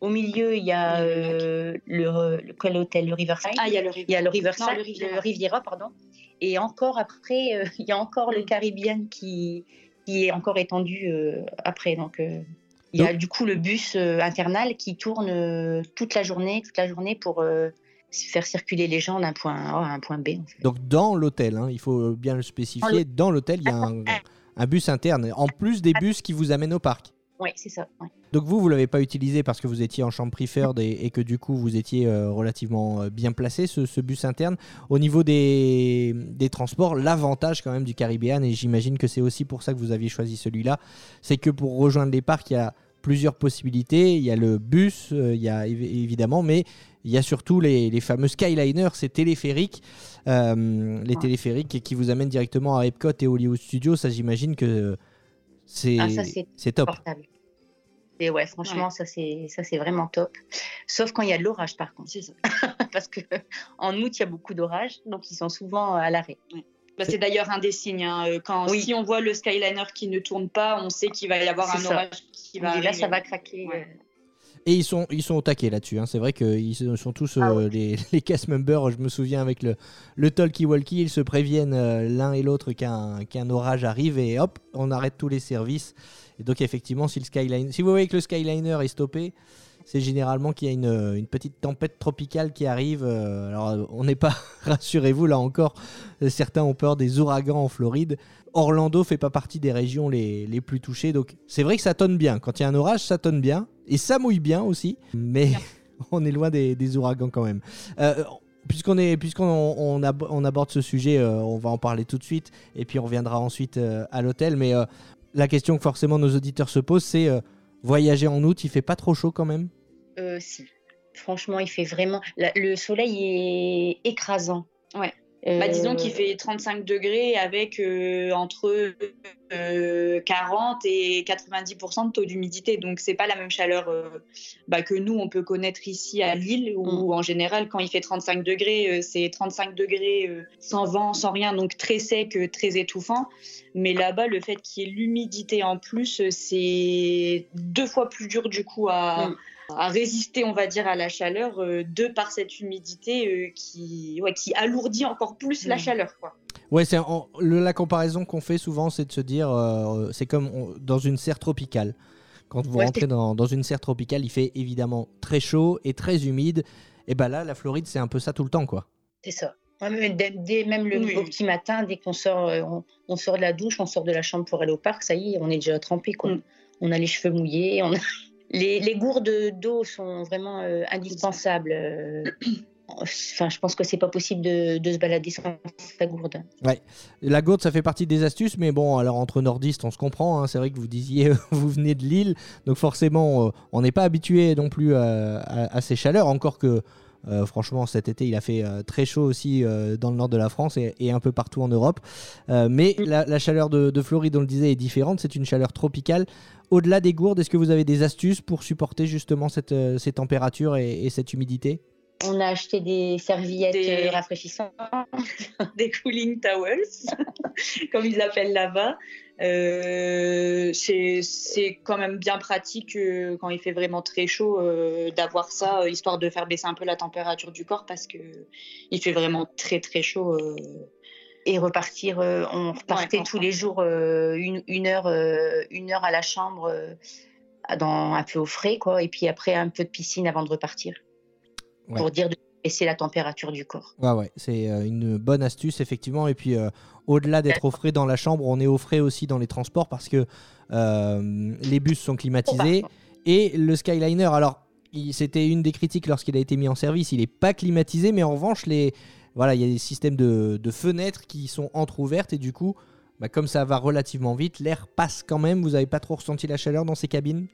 [SPEAKER 6] Au milieu, il y a
[SPEAKER 5] Le
[SPEAKER 6] euh, le, le- quel hôtel? Le Riverside?
[SPEAKER 5] Ah, il y a le
[SPEAKER 6] Il y a le Riverside,
[SPEAKER 5] Non, le
[SPEAKER 6] le
[SPEAKER 5] Riviera.
[SPEAKER 6] Riviera, pardon. Et encore après, euh, il y a encore le Caribbean qui, qui est encore étendu euh, après. Donc, euh, il y a du coup le bus internal qui tourne toute la journée, toute la journée pour faire circuler les gens d'un point A à un point B. en fait.
[SPEAKER 4] Donc dans l'hôtel, hein, il faut bien le spécifier, dans l'hôtel, il y a un, un bus interne, en plus des bus qui vous amènent au parc.
[SPEAKER 6] Oui, c'est ça. ouais.
[SPEAKER 4] Donc vous, vous l'avez pas utilisé parce que vous étiez en chambre preferred et, et que du coup vous étiez euh, relativement euh, bien placé, ce, ce bus interne. Au niveau des, des transports, l'avantage quand même du Caribbean, et j'imagine que c'est aussi pour ça que vous aviez choisi celui-là, c'est que pour rejoindre les parcs, il y a plusieurs possibilités. Il y a le bus, euh, il y a évi- évidemment, mais il y a surtout les, les fameux Skyliners, ces téléphériques, euh, les téléphériques qui vous amènent directement à Epcot et Hollywood Studios. Ça, j'imagine que c'est
[SPEAKER 6] Ah, ça, c'est
[SPEAKER 4] top.
[SPEAKER 6] Portable. Et ouais, franchement, ça c'est ça c'est vraiment top. Sauf quand il y a de l'orage, par contre.
[SPEAKER 5] C'est ça.
[SPEAKER 6] Parce que en août, il y a beaucoup d'orage, donc ils sont souvent à l'arrêt.
[SPEAKER 5] Bah, c'est d'ailleurs un des signes. hein, euh, Quand,
[SPEAKER 6] Oui.
[SPEAKER 5] Si on voit le Skyliner qui ne tourne pas, on sait qu'il va y avoir un
[SPEAKER 6] ça.
[SPEAKER 5] orage qui va
[SPEAKER 6] Et là, ça va craquer.
[SPEAKER 5] Ouais.
[SPEAKER 6] Euh,
[SPEAKER 4] Et ils sont, ils sont au taquet là-dessus. hein. C'est vrai qu'ils sont tous
[SPEAKER 6] Ah
[SPEAKER 4] euh, les, les cast members. Je me souviens avec le, le talkie-walkie, ils se préviennent euh, l'un et l'autre qu'un qu'un orage arrive et hop, on arrête tous les services. Et donc effectivement, si le Skyliner, si vous voyez que le Skyliner est stoppé, c'est généralement qu'il y a une, une petite tempête tropicale qui arrive. euh, alors euh, on n'est pas, rassurez-vous là encore, euh, certains ont peur des ouragans en Floride. Orlando fait pas partie des régions les, les plus touchées, donc c'est vrai que ça tonne bien. Quand il y a un orage, ça tonne bien et ça mouille bien aussi, mais on est loin des, des ouragans quand même. Euh, Puisqu'on est, puisqu'on on, ab- on aborde ce sujet, euh, on va en parler tout de suite et puis on reviendra ensuite euh, à l'hôtel. Mais euh, la question que forcément nos auditeurs se posent, c'est euh, voyager en août, il fait pas trop chaud quand même?
[SPEAKER 6] Euh, si. Franchement, il fait vraiment. la- le soleil est écrasant.
[SPEAKER 5] Ouais.
[SPEAKER 6] Euh,
[SPEAKER 5] Bah, disons qu'il fait 35 degrés avec euh, entre euh, 40 et 90% de taux d'humidité. Donc, c'est pas la même chaleur euh, bah, que nous, on peut connaître ici à Lille, où en général, quand il fait 35 degrés, euh, c'est 35 degrés euh, sans vent, sans rien, donc très sec, euh, très étouffant. Mais là-bas, le fait qu'il y ait l'humidité en plus, euh, c'est deux fois plus dur du coup à,
[SPEAKER 6] Mm.
[SPEAKER 5] À résister, on va dire, à la chaleur, euh, de par cette humidité euh, qui, ouais, qui alourdit encore plus la
[SPEAKER 6] Mm.
[SPEAKER 5] chaleur. Quoi.
[SPEAKER 4] Ouais, c'est en- le- la comparaison qu'on fait souvent, c'est de se dire, euh, c'est comme on- dans une serre tropicale. Quand vous
[SPEAKER 6] Ouais,
[SPEAKER 4] rentrez dans, dans une serre tropicale, il fait évidemment très chaud et très humide. Et ben là, la Floride, c'est un peu ça tout le temps, quoi.
[SPEAKER 6] C'est ça. Ouais, mais dès, même le
[SPEAKER 5] Oui.
[SPEAKER 6] petit matin, dès qu'on sort, euh, on, on sort de la douche, on sort de la chambre pour aller au parc, ça y est, on est déjà trempé. Quoi.
[SPEAKER 5] Mm.
[SPEAKER 6] On a les cheveux mouillés. On a- les, gourdes d'eau sont vraiment euh, indispensables. euh. Enfin, je pense que c'est pas possible de, se balader sans sa gourde.
[SPEAKER 4] La gourde, ça fait partie des astuces, mais bon, alors entre nordistes, on se comprend. hein. C'est vrai que vous disiez, vous venez de Lille, donc forcément, euh, on n'est pas habitué non plus à ces chaleurs. Encore que, euh, franchement, cet été, il a fait euh, très chaud aussi euh, dans le nord de la France et, et un peu partout en Europe. Euh, mais la, la chaleur de, de Floride, on le disait, est différente. C'est une chaleur tropicale. Au-delà des gourdes, est-ce que vous avez des astuces pour supporter justement cette, ces températures et, et cette humidité?
[SPEAKER 6] On a acheté des serviettes
[SPEAKER 5] Des-
[SPEAKER 6] rafraîchissantes.
[SPEAKER 5] des cooling towels, comme ils l'appellent là-bas. Euh, c'est c'est quand même bien pratique euh, quand il fait vraiment très chaud euh, d'avoir ça, euh, histoire de faire baisser un peu la température du corps parce que il fait vraiment très très chaud. euh.
[SPEAKER 6] et repartir. euh, on repartait
[SPEAKER 5] Ouais,
[SPEAKER 6] tous les jours euh, une, une heure, euh, une heure à la chambre, euh, dans, un peu au frais, quoi. Et puis après, un peu de piscine avant de repartir.
[SPEAKER 4] Ouais.
[SPEAKER 6] Pour dire de baisser la température du corps.
[SPEAKER 4] Ouais, ouais, c'est euh, une bonne astuce, effectivement. Et puis, euh, au-delà d'être au frais dans la chambre, on est au frais aussi dans les transports parce que euh, les bus sont climatisés. Et le Skyliner, alors, c'était une des critiques lorsqu'il a été mis en service, il n'est pas climatisé, mais en revanche, les, voilà, il y a des systèmes de, de fenêtres qui sont entrouvertes et du coup, bah, comme ça va relativement vite, l'air passe quand même. Vous n'avez pas trop ressenti la chaleur dans ces cabines?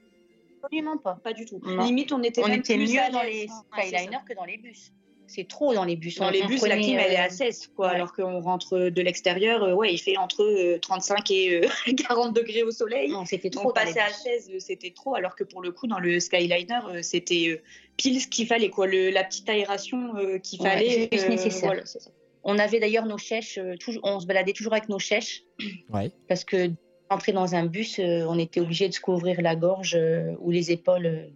[SPEAKER 6] Absolument pas.
[SPEAKER 5] Pas du tout.
[SPEAKER 6] Non.
[SPEAKER 5] Limite, on était
[SPEAKER 6] On
[SPEAKER 5] même
[SPEAKER 6] était
[SPEAKER 5] plus
[SPEAKER 6] mieux dans les
[SPEAKER 5] c'est ça.
[SPEAKER 6] que dans les bus. C'est trop dans les bus.
[SPEAKER 5] Dans
[SPEAKER 6] On-
[SPEAKER 5] les bus, la clim, elle est
[SPEAKER 6] euh,
[SPEAKER 5] à 16, quoi.
[SPEAKER 6] ouais.
[SPEAKER 5] Alors qu'on rentre de l'extérieur, euh, ouais, il fait entre euh, 35 et euh, 40 degrés au soleil.
[SPEAKER 6] Non, c'était trop.
[SPEAKER 5] Donc passer à
[SPEAKER 6] bus.
[SPEAKER 5] 16, euh, c'était trop, alors que pour le coup, dans le Skyliner, euh, c'était euh, pile ce qu'il fallait, quoi. Le, la petite aération euh, qu'il
[SPEAKER 6] Ouais,
[SPEAKER 5] fallait.
[SPEAKER 6] nécessaire.
[SPEAKER 5] voilà, c'est ça.
[SPEAKER 6] On avait d'ailleurs nos chèches, euh, toujours- on se baladait toujours avec nos chèches,
[SPEAKER 4] Ouais.
[SPEAKER 6] parce que entrer dans un bus, euh, on était obligé de se couvrir la gorge euh, ou les épaules, euh,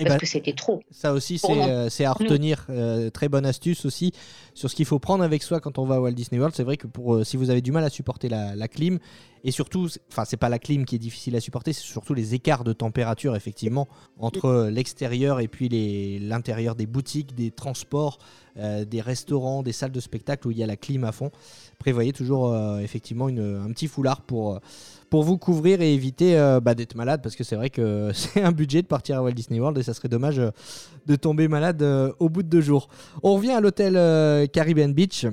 [SPEAKER 4] Et
[SPEAKER 6] parce
[SPEAKER 4] bah,
[SPEAKER 6] que c'était trop.
[SPEAKER 4] Ça aussi, c'est euh, c'est à retenir. Euh, très bonne astuce aussi sur ce qu'il faut prendre avec soi quand on va à Walt Disney World. C'est vrai que pour, euh, si vous avez du mal à supporter la, la clim, et surtout, enfin, c'est pas la clim qui est difficile à supporter, c'est surtout les écarts de température, effectivement, entre l'extérieur et puis l'intérieur des boutiques, des transports, euh, des restaurants, des salles de spectacle où il y a la clim à fond. Prévoyez toujours, euh, effectivement, un petit foulard pour. euh, pour vous couvrir et éviter bah, d'être malade parce que c'est vrai que c'est un budget de partir à Walt Disney World et ça serait dommage de tomber malade au bout de deux jours. On revient à l'hôtel Caribbean Beach.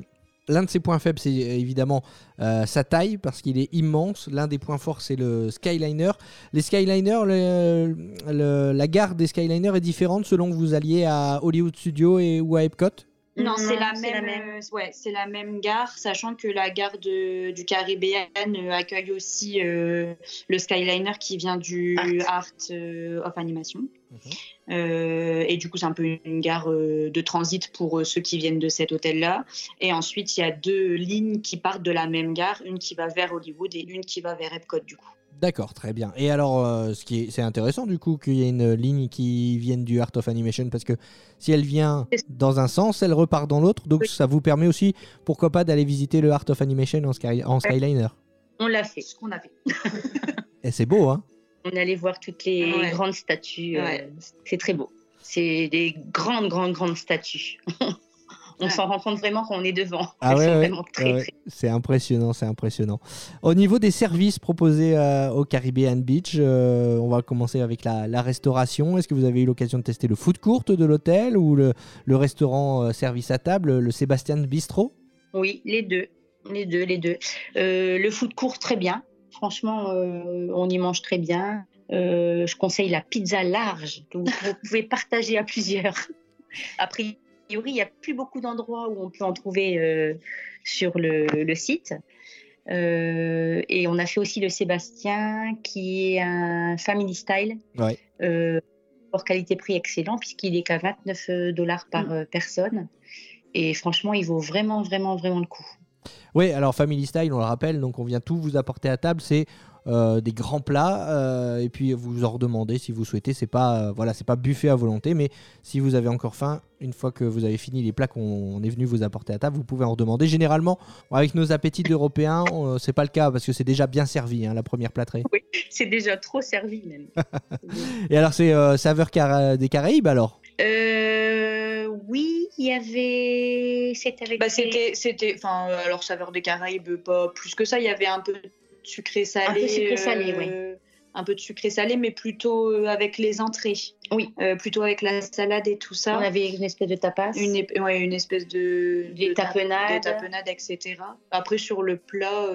[SPEAKER 4] L'un de ses points faibles, c'est évidemment sa taille parce qu'il est immense. L'un des points forts, c'est le Skyliner. Les Skyliners, la gare des Skyliners est différente selon que vous alliez à Hollywood Studios et, ou à Epcot
[SPEAKER 5] Non, c'est la,
[SPEAKER 6] c'est la
[SPEAKER 5] même, euh, ouais, c'est la même gare, sachant que la gare de- du Caribbean euh, accueille aussi euh, le Skyliner qui vient du
[SPEAKER 6] Art.
[SPEAKER 5] Art, euh, of Animation. Euh, et du coup, c'est un peu une gare de transit pour ceux qui viennent de cet hôtel-là. Et ensuite, il y a deux lignes qui partent de la même gare, une qui va vers Hollywood et une qui va vers Epcot, du coup.
[SPEAKER 4] D'accord, très bien. Et alors, euh, ce qui est, c'est intéressant du coup qu'il y ait une ligne qui vienne du Art of Animation parce que si elle vient dans un sens, elle repart dans l'autre. Donc
[SPEAKER 5] Oui.
[SPEAKER 4] ça vous permet aussi, pourquoi pas, d'aller visiter le Art of Animation en, Sky- en Skyliner.
[SPEAKER 6] On l'a fait.
[SPEAKER 5] C'est ce qu'on a fait.
[SPEAKER 4] Et c'est beau, hein
[SPEAKER 6] On allait voir toutes les
[SPEAKER 5] Ouais.
[SPEAKER 6] grandes statues. euh,
[SPEAKER 5] Ouais.
[SPEAKER 6] c'est très beau. C'est des grandes, grandes, grandes statues. On
[SPEAKER 5] Ouais.
[SPEAKER 6] s'en rend compte vraiment quand on est devant.
[SPEAKER 4] Ah ouais, ouais, C'est impressionnant, c'est impressionnant. Au niveau des services proposés euh, au Caribbean Beach, euh, on va commencer avec la, la restauration. Est-ce que vous avez eu l'occasion de tester le food court de l'hôtel ou le, le restaurant euh, service à table, le Sébastien Bistro?
[SPEAKER 6] Oui, les deux. Les deux, les deux. Euh, le food court, très bien. Franchement, euh, on y mange très bien. Euh, je conseille la pizza large que vous, vous pouvez partager à plusieurs. A priori, il n'y a plus beaucoup d'endroits où on peut en trouver euh, sur le, le site. Euh, et on a fait aussi le Sébastien, qui est un family style.
[SPEAKER 4] Ouais.
[SPEAKER 6] Euh, pour qualité-prix excellent, puisqu'il est qu'à 29 dollars par euh, personne. Et franchement, il vaut vraiment, vraiment, vraiment le coup.
[SPEAKER 4] Oui, alors Family Style, on le rappelle, donc on vient tout vous apporter à table, c'est euh, des grands plats, euh, et puis vous en redemandez si vous souhaitez. C'est pas, euh, voilà, c'est pas buffet à volonté, mais si vous avez encore faim, une fois que vous avez fini les plats qu'on on est venu vous apporter à table, vous pouvez en redemander. Généralement, avec nos appétits d'Européens, c'est pas le cas parce que c'est déjà bien servi, hein, la première plâtrée.
[SPEAKER 6] C'est déjà trop servi même.
[SPEAKER 4] Et alors, c'est euh, saveur Cara- des Caraïbes alors?
[SPEAKER 6] Euh, oui, il y avait. C'était avec.
[SPEAKER 5] Bah, c'était, c'était, enfin, alors saveur des Caraïbes, pas plus que ça. Il y avait un peu de sucré salé.
[SPEAKER 6] Un peu sucré-salé,
[SPEAKER 5] euh, Un peu de sucré salé, mais plutôt euh, avec les entrées.
[SPEAKER 6] Oui.
[SPEAKER 5] Euh, plutôt avec la salade et tout ça.
[SPEAKER 6] On avait une espèce de tapas.
[SPEAKER 5] Une, ép- ouais, une espèce de.
[SPEAKER 6] Des
[SPEAKER 5] de ta-
[SPEAKER 6] tapenades.
[SPEAKER 5] Des tapenades, etc. Après, sur le plat.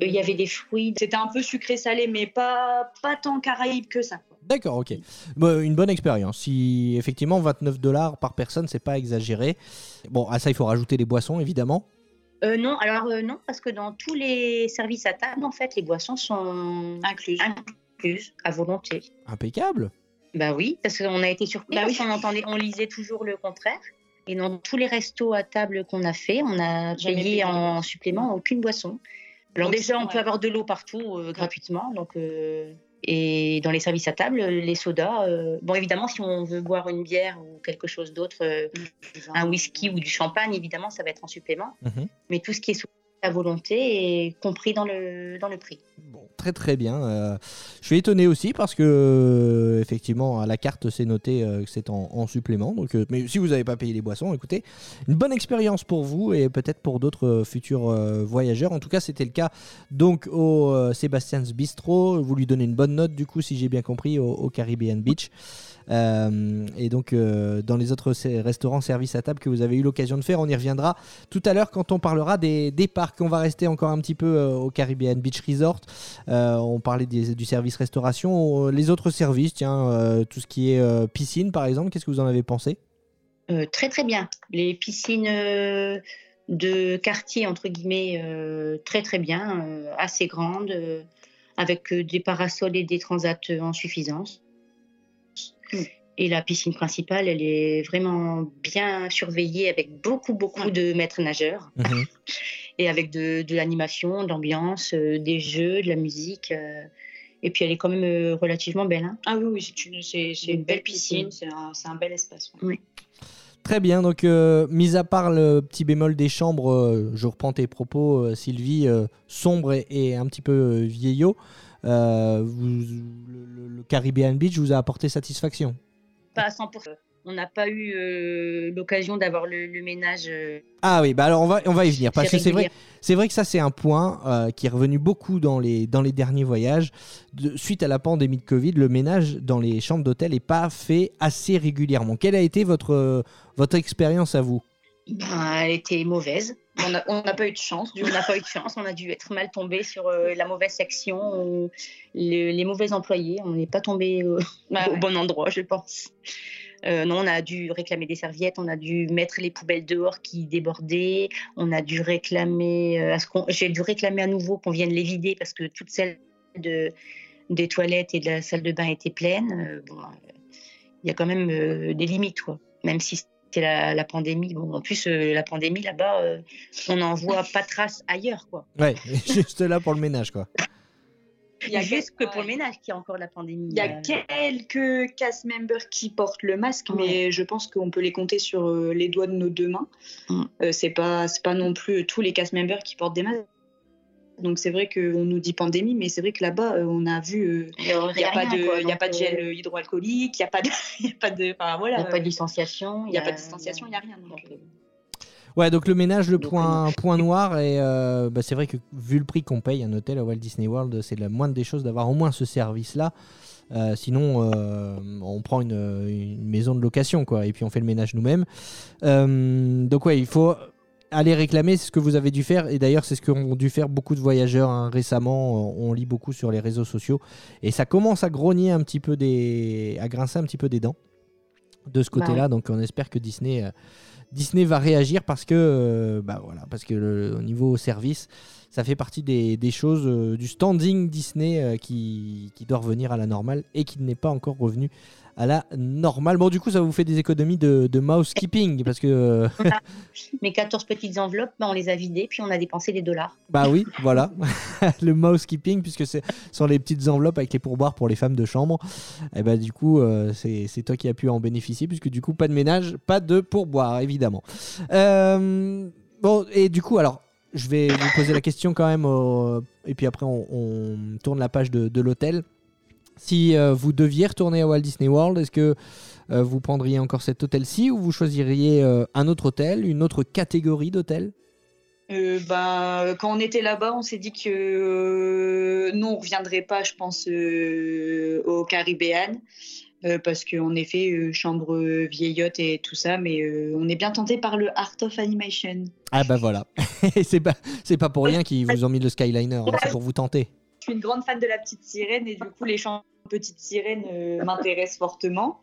[SPEAKER 6] Il y avait des fruits.
[SPEAKER 5] C'était un peu sucré-salé, mais pas, pas tant Caraïbes que ça.
[SPEAKER 4] D'accord, ok. Bon, une bonne expérience. Si effectivement 29 dollars par personne, c'est pas exagéré. Bon, à ça, il faut rajouter les boissons, évidemment.
[SPEAKER 6] Euh, non, alors euh, non, parce que dans tous les services à table, en fait, les boissons sont
[SPEAKER 5] Inclus.
[SPEAKER 6] incluses à volonté.
[SPEAKER 4] Impeccable.
[SPEAKER 6] Bah oui, parce qu'on a été surpris,
[SPEAKER 5] Bah oui.
[SPEAKER 6] qu'on entendait, on lisait toujours le contraire. Et dans tous les restos à table qu'on a fait, on a
[SPEAKER 5] Jamais
[SPEAKER 6] payé en supplément aucune boisson. Alors
[SPEAKER 5] Donc,
[SPEAKER 6] déjà, on
[SPEAKER 5] ouais.
[SPEAKER 6] peut avoir de l'eau partout euh, gratuitement, donc euh, et dans les services à table, les sodas. euh, bon, évidemment, si on veut boire une bière ou quelque chose d'autre, euh, un whisky ou du champagne, évidemment, ça va être en supplément.
[SPEAKER 4] Mhm.
[SPEAKER 6] Mais tout ce qui est à volonté et compris dans le, prix.
[SPEAKER 4] Très très bien. Euh, je suis étonné aussi parce que euh, effectivement à la carte c'est noté euh, que c'est en, en supplément. Donc, mais si vous n'avez pas payé les boissons, écoutez, une bonne expérience pour vous et peut-être pour d'autres futurs voyageurs. En tout cas, c'était le cas donc au Sébastian's Bistro. Vous lui donnez une bonne note du coup, si j'ai bien compris, au Caribbean Beach. Euh, et donc euh, dans les autres restaurants service à table que vous avez eu l'occasion de faire, on y reviendra tout à l'heure quand on parlera des, des parcs. On va rester encore un petit peu euh, au Caribbean Beach Resort. On parlait du service restauration. Les autres services, tiens, tout ce qui est piscine par exemple, qu'est-ce que vous en avez pensé?
[SPEAKER 6] Très très bien. Les piscines de quartier, entre guillemets, très très bien, assez grandes, euh, avec des parasols et des transats en suffisance. Et la piscine principale, elle est vraiment bien surveillée avec beaucoup beaucoup de maîtres nageurs
[SPEAKER 4] Mhm.
[SPEAKER 6] et avec de, de l'animation, de l'ambiance, euh, des jeux, de la musique. euh, et puis elle est quand même euh, relativement belle. hein.
[SPEAKER 5] Ah oui, oui, c'est une, c'est, c'est une belle piscine, c'est un, c'est un bel espace. ouais.
[SPEAKER 4] Très bien, donc euh, mis à part le petit bémol des chambres, euh, je reprends tes propos euh, Sylvie, euh, sombre et, et un petit peu euh, vieillot, euh, vous- le, Caribbean Beach vous a apporté satisfaction?
[SPEAKER 6] Pas à 100%. On n'a pas eu euh, l'occasion d'avoir le, le ménage. euh,
[SPEAKER 4] Ah oui, bah alors on va, on va y venir, parce que c'est vrai, c'est vrai que ça c'est un point euh, qui est revenu beaucoup dans les, dans les derniers voyages. De- suite à la pandémie de Covid, le ménage dans les chambres d'hôtel n'est pas fait assez régulièrement. Quelle a été votre, votre expérience à vous?
[SPEAKER 6] Ben, elle était mauvaise.
[SPEAKER 5] On n'a pas eu de chance.
[SPEAKER 6] On n'a pas eu de chance. On a dû être mal tombé sur euh, la mauvaise section ou les, les mauvais employés. On n'est pas tombé euh,
[SPEAKER 5] Bah
[SPEAKER 6] au
[SPEAKER 5] ouais.
[SPEAKER 6] bon endroit, je pense. Euh, non, on a dû réclamer des serviettes, on a dû mettre les poubelles dehors qui débordaient, on a dû réclamer, euh, à ce qu'on- j'ai dû réclamer à nouveau qu'on vienne les vider parce que toutes celles de, des toilettes et de la salle de bain étaient pleines. Bon, il y a quand même des limites, quoi. Même si c'était la, la pandémie. Bon, en plus, euh, la pandémie là-bas, euh, on n'en voit pas trace ailleurs, quoi.
[SPEAKER 4] Ouais, juste là pour le ménage quoi.
[SPEAKER 5] Il y a
[SPEAKER 6] juste que pour le ménage qu'il y a encore la pandémie.
[SPEAKER 5] Il y a
[SPEAKER 6] Euh,
[SPEAKER 5] quelques cast members qui portent le masque, mais je pense qu'on peut les compter sur euh, les doigts de nos deux mains.
[SPEAKER 6] Mm.
[SPEAKER 5] Euh, c'est pas c'est pas non plus tous les cast members qui portent des masques. Donc c'est vrai qu'on nous dit pandémie, mais c'est vrai que là-bas euh, on a vu euh,
[SPEAKER 6] il n'y a,
[SPEAKER 5] n'y a, pas
[SPEAKER 6] rien,
[SPEAKER 5] de
[SPEAKER 6] quoi.
[SPEAKER 5] il y a
[SPEAKER 6] Donc,
[SPEAKER 5] pas de gel hydroalcoolique, il n'y a pas de il y a pas de enfin, voilà,
[SPEAKER 6] Il n'y a pas de distanciation.
[SPEAKER 5] il y a pas de distanciation, il n'y a rien. donc, euh,
[SPEAKER 4] Ouais, donc le ménage, le
[SPEAKER 6] Donc,
[SPEAKER 4] point, point noir, et euh, bah, c'est vrai que vu le prix qu'on paye un hôtel à Walt Disney World, c'est la moindre des choses d'avoir au moins ce service-là. Euh, sinon, euh, on prend une, une maison de location, quoi, et puis on fait le ménage nous-mêmes. Euh, donc ouais, il faut aller réclamer, c'est ce que vous avez dû faire, et d'ailleurs c'est ce qu'ont dû faire beaucoup de voyageurs hein, récemment. On on lit beaucoup sur les réseaux sociaux, et ça commence à grogner un petit peu des, à grincer un petit peu des dents de ce
[SPEAKER 6] Bah
[SPEAKER 4] côté-là. Donc on espère que Disney, euh, Disney va réagir parce que, euh, bah voilà, parce que le- au niveau service, ça fait partie des, des choses euh, du standing Disney euh, qui, qui doit revenir à la normale et qui n'est pas encore revenu à la normale. Bon, du coup, ça vous fait des économies de, de mousekeeping parce que, euh,
[SPEAKER 6] Mes 14 petites enveloppes, ben, on les a vidées, puis on a dépensé des dollars.
[SPEAKER 4] bah oui, voilà, le mousekeeping puisque ce sont les petites enveloppes avec les pourboires pour les femmes de chambre. Et bah du coup, euh, c'est c'est toi qui as pu en bénéficier puisque du coup, pas de ménage, pas de pourboire évidemment. Euh, bon, et du coup, alors, je vais vous poser la question quand même, au- et puis après, on, on tourne la page de, de l'hôtel. Si euh, vous deviez retourner à Walt Disney World, est-ce que euh, vous prendriez encore cet hôtel-ci ou vous choisiriez euh, un autre hôtel, une autre catégorie d'hôtel
[SPEAKER 5] bah, quand on était là-bas, on s'est dit que non, on reviendrait pas, je pense, au Caribbean. euh, parce qu'en effet, chambre vieillotte et tout ça, mais on est bien tenté par le Art of Animation.
[SPEAKER 4] Ah bah voilà, c'est pas pas pour rien qu'ils vous ont mis le Skyliner, hein, c'est pour vous tenter.
[SPEAKER 5] Je suis une grande fan de la petite sirène et du coup, les chants petite sirène euh, m'intéressent fortement.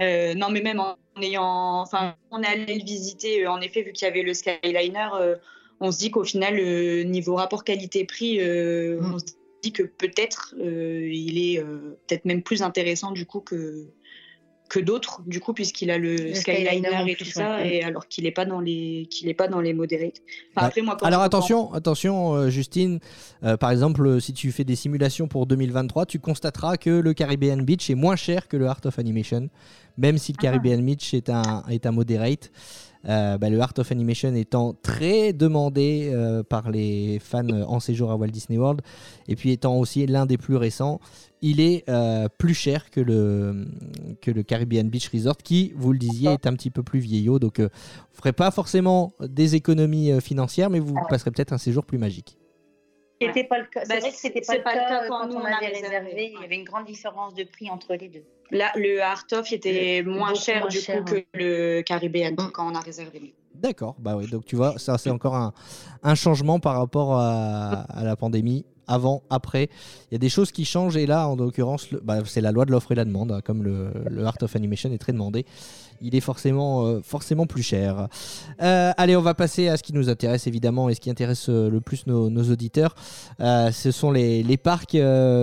[SPEAKER 5] Euh, non, mais même en ayant, enfin, on est allé le visiter. euh, en effet, vu qu'il y avait le Skyliner, euh, on se dit qu'au final, niveau rapport qualité-prix,
[SPEAKER 6] Mm.
[SPEAKER 5] on se dit que peut-être il est peut-être même plus intéressant du coup que que d'autres du coup puisqu'il a le,
[SPEAKER 6] Le
[SPEAKER 5] Skyliner, et tout ça
[SPEAKER 6] ouais.
[SPEAKER 5] et alors qu'il est pas dans les qu'il est pas dans les moderates. Enfin,
[SPEAKER 4] Ouais.
[SPEAKER 5] après moi quand
[SPEAKER 4] Alors attention, attention euh, Justine, Euh, par exemple euh, si tu fais des simulations pour 2023, tu constateras que le Caribbean Beach est moins cher que le Art of Animation, même si le Caribbean Beach est un, est un moderate. Euh, bah, le Art of Animation étant très demandé euh, par les fans en séjour à Walt Disney World, et puis étant aussi l'un des plus récents, il est euh, plus cher que le, que le Caribbean Beach Resort, qui, vous le disiez, est un petit peu plus vieillot. Donc, euh, vous ne ferez pas forcément des économies euh, financières, mais vous passerez peut-être un séjour plus magique.
[SPEAKER 6] C'était pas le cas.
[SPEAKER 5] Bah,
[SPEAKER 6] C'est vrai que c'était
[SPEAKER 5] c'est
[SPEAKER 6] pas,
[SPEAKER 5] pas
[SPEAKER 6] le cas quand,
[SPEAKER 5] nous,
[SPEAKER 6] on avait
[SPEAKER 5] réservé.
[SPEAKER 6] réservé. Il y avait une grande différence de prix entre les deux.
[SPEAKER 5] Là, le Art of était moins cher
[SPEAKER 6] moins
[SPEAKER 5] du
[SPEAKER 6] cher,
[SPEAKER 5] coup que le Caribbean
[SPEAKER 6] Mm.
[SPEAKER 5] quand on a réservé.
[SPEAKER 4] D'accord, bah oui, donc tu vois, ça c'est encore un, un changement par rapport à, à la pandémie. Avant, après, il y a des choses qui changent et là, en l'occurrence, le- bah, c'est la loi de l'offre et la demande. hein, comme le, le Art of Animation est très demandé, il est forcément, euh, forcément plus cher. Euh, allez, on va passer à ce qui nous intéresse évidemment et ce qui intéresse euh, le plus nos, nos auditeurs. Ce sont les, les parcs.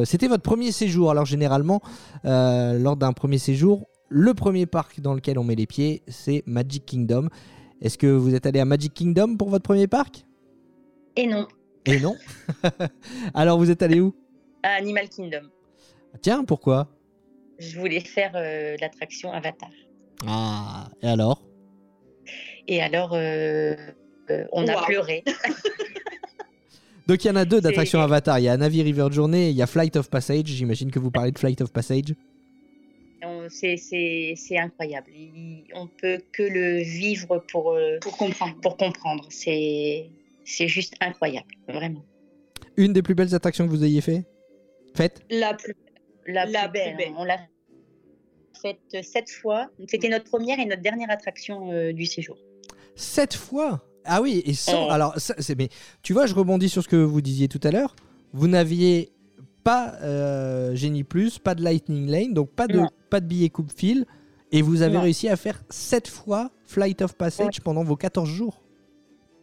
[SPEAKER 4] C'était votre premier séjour. Alors généralement, lors d'un premier séjour, le premier parc dans lequel on met les pieds, c'est Magic Kingdom. Est-ce que vous êtes allé à Magic Kingdom pour votre premier parc?
[SPEAKER 6] Et non,
[SPEAKER 4] Et non? Alors vous êtes allé où?
[SPEAKER 6] À Animal Kingdom.
[SPEAKER 4] Tiens, pourquoi?
[SPEAKER 6] Je voulais faire euh, l'attraction Avatar.
[SPEAKER 4] Ah, et alors?
[SPEAKER 6] Et alors, euh, euh, on a pleuré.
[SPEAKER 4] Donc il y en a deux d'attractions Avatar. Il y a Navi River Journey et il y a Flight of Passage. J'imagine que vous parlez de Flight of Passage.
[SPEAKER 6] On- C'est c'est- c'est incroyable. Il- on peut que le vivre pour, euh,
[SPEAKER 5] Pour comprendre.
[SPEAKER 6] pour comprendre. C'est c'est juste incroyable, vraiment.
[SPEAKER 4] Une des plus belles attractions que vous ayez fait? Faites?
[SPEAKER 5] La plus
[SPEAKER 6] La,
[SPEAKER 5] La
[SPEAKER 6] plus belle.
[SPEAKER 5] plus belle.
[SPEAKER 6] On l'a faite sept fois. C'était notre première et notre dernière attraction euh, du séjour.
[SPEAKER 4] Sept fois? Ah oui, et sans.
[SPEAKER 6] Oh.
[SPEAKER 4] Alors, ça. Mais tu vois, je rebondis sur ce que vous disiez tout à l'heure. Vous n'aviez pas euh, Genie Plus, pas de Lightning Lane, donc pas de,
[SPEAKER 6] Non.
[SPEAKER 4] pas de billet coupe-fil. Et vous avez
[SPEAKER 6] Non.
[SPEAKER 4] réussi à faire sept fois Flight of Passage pendant vos 14 jours.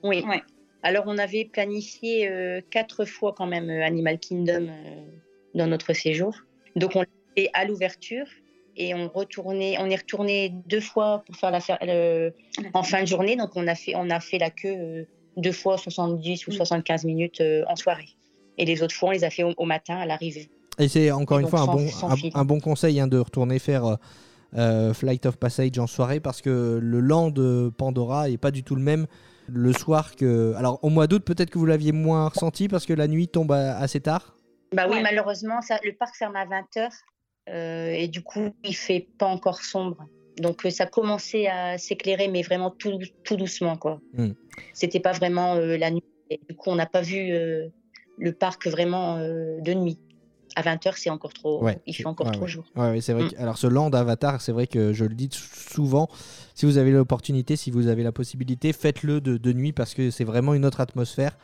[SPEAKER 6] Oui.
[SPEAKER 5] Ouais.
[SPEAKER 6] Alors, on avait planifié euh, quatre fois quand même euh, Animal Kingdom euh, dans notre séjour. Donc, on l'a fait à l'ouverture et on, retournait, on est retourné deux fois pour faire la le- en fin de journée. Donc, on a fait, on a fait la queue euh, deux fois 70 ou
[SPEAKER 5] Mm.
[SPEAKER 6] 75 minutes euh, en soirée. Et les autres fois, on les a fait au, au matin à l'arrivée.
[SPEAKER 4] Et c'est encore
[SPEAKER 6] Et
[SPEAKER 4] une fois un bon, un, bon conseil hein, de retourner faire euh, Flight of Passage en soirée parce que le land de Pandora est pas du tout le même le soir que. Alors au mois d'août, peut-être que vous l'aviez moins ressenti parce que la nuit tombe assez tard?
[SPEAKER 6] Bah oui,
[SPEAKER 5] Ouais.
[SPEAKER 6] malheureusement, ça, le parc ferme à 20h et du coup, il fait pas encore sombre. Donc, euh, ça commençait à s'éclairer, mais vraiment tout, tout doucement, quoi.
[SPEAKER 4] Mm.
[SPEAKER 6] C'était pas vraiment euh, la nuit. Et du coup, on n'a pas vu euh, le parc vraiment euh, de nuit. À 20h, c'est encore trop.
[SPEAKER 4] Ouais,
[SPEAKER 6] il fait encore
[SPEAKER 4] ouais,
[SPEAKER 6] trop
[SPEAKER 4] ouais.
[SPEAKER 6] jour.
[SPEAKER 4] C'est vrai.
[SPEAKER 6] Mm.
[SPEAKER 4] que- alors ce land Avatar, c'est vrai que je le dis souvent. Si vous avez l'opportunité, si vous avez la possibilité, faites-le de, de nuit parce que c'est vraiment une autre atmosphère.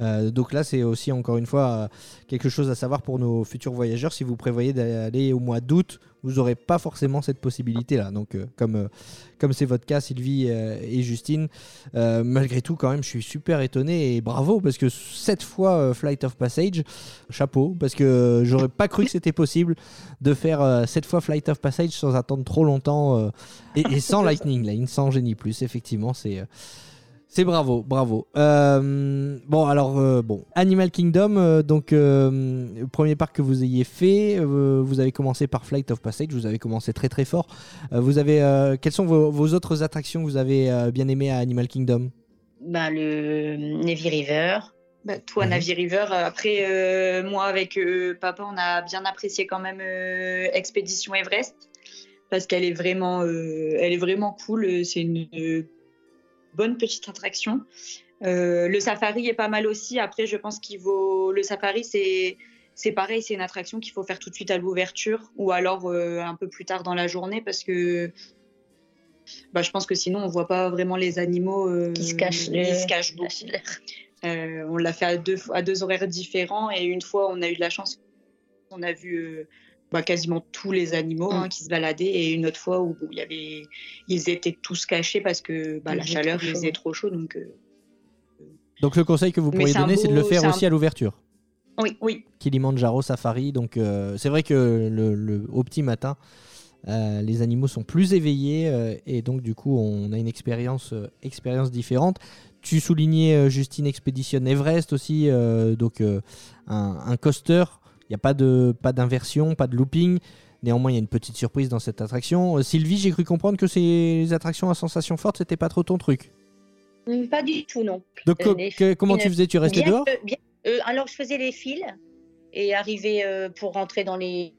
[SPEAKER 4] Euh, donc là, c'est aussi encore une fois euh, quelque chose à savoir pour nos futurs voyageurs. Si vous prévoyez d'aller au mois d'août, vous n'aurez pas forcément cette possibilité-là. Donc, euh, comme comme c'est votre cas, Sylvie et Justine, malgré tout, quand même, je suis super étonné et bravo parce que cette fois Flight of Passage, chapeau, parce que j'aurais pas cru que c'était possible de faire cette fois Flight of Passage sans attendre trop longtemps et, et sans Lightning Lane, sans Génie Plus. Effectivement, c'est. C'est bravo, bravo. Euh, bon, alors, euh, bon, Animal Kingdom, euh, donc, euh, le premier parc que vous ayez fait, euh, vous avez commencé par Flight of Passage, vous avez commencé très très fort. Euh, vous avez, euh, quelles sont vos, vos autres attractions que vous avez euh, bien aimées à Animal Kingdom?
[SPEAKER 6] Ben, le Navy River.
[SPEAKER 5] Bah, toi,
[SPEAKER 4] Mhm.
[SPEAKER 5] Navi River. Après, euh, moi, avec euh, papa, on a bien apprécié quand même euh, Expédition Everest parce qu'elle est vraiment, euh, elle est vraiment cool. C'est une euh, bonne petite attraction. Euh, le safari est pas mal aussi. Après, je pense qu'il vaut le safari, c'est c'est pareil, c'est une attraction qu'il faut faire tout de suite à l'ouverture ou alors euh, un peu plus tard dans la journée parce que bah, je pense que sinon on voit pas vraiment les animaux euh,
[SPEAKER 6] Qui se cachent,
[SPEAKER 5] Ils
[SPEAKER 6] le-
[SPEAKER 5] se cachent beaucoup. Euh, on l'a fait à deux, à deux horaires différents et une fois on a eu de la chance, on a vu bah, quasiment tous les animaux hein,
[SPEAKER 6] Mm.
[SPEAKER 5] qui se baladaient et une autre fois où bon, il y avait, ils étaient tous cachés parce que bah, la chaleur il faisait trop chaud donc euh,
[SPEAKER 4] Donc, le conseil que vous pourriez donner, c'est de le faire
[SPEAKER 5] un-
[SPEAKER 4] aussi à l'ouverture.
[SPEAKER 5] oui oui
[SPEAKER 4] Kilimanjaro Safari. Donc, euh, c'est vrai que le, le- au petit matin, euh, les animaux sont plus éveillés euh, et donc, du coup, on a une expérience, euh, expérience différente. Tu soulignais Justine Expedition Everest aussi, euh, donc euh, un, un coaster. Il n'y a pas de pas d'inversion, pas de looping. Néanmoins, il y a une petite surprise dans cette attraction. Euh, Sylvie, j'ai cru comprendre que ces attractions à sensations fortes, c'était pas trop ton truc.
[SPEAKER 6] Mm, Pas du tout, non.
[SPEAKER 4] Donc,
[SPEAKER 6] Euh,
[SPEAKER 4] que- comment
[SPEAKER 6] filles,
[SPEAKER 4] tu faisais? Tu restais
[SPEAKER 6] Bien
[SPEAKER 4] dehors?
[SPEAKER 6] que- bien- euh, alors, je faisais les fils et arrivé euh, pour rentrer dans les,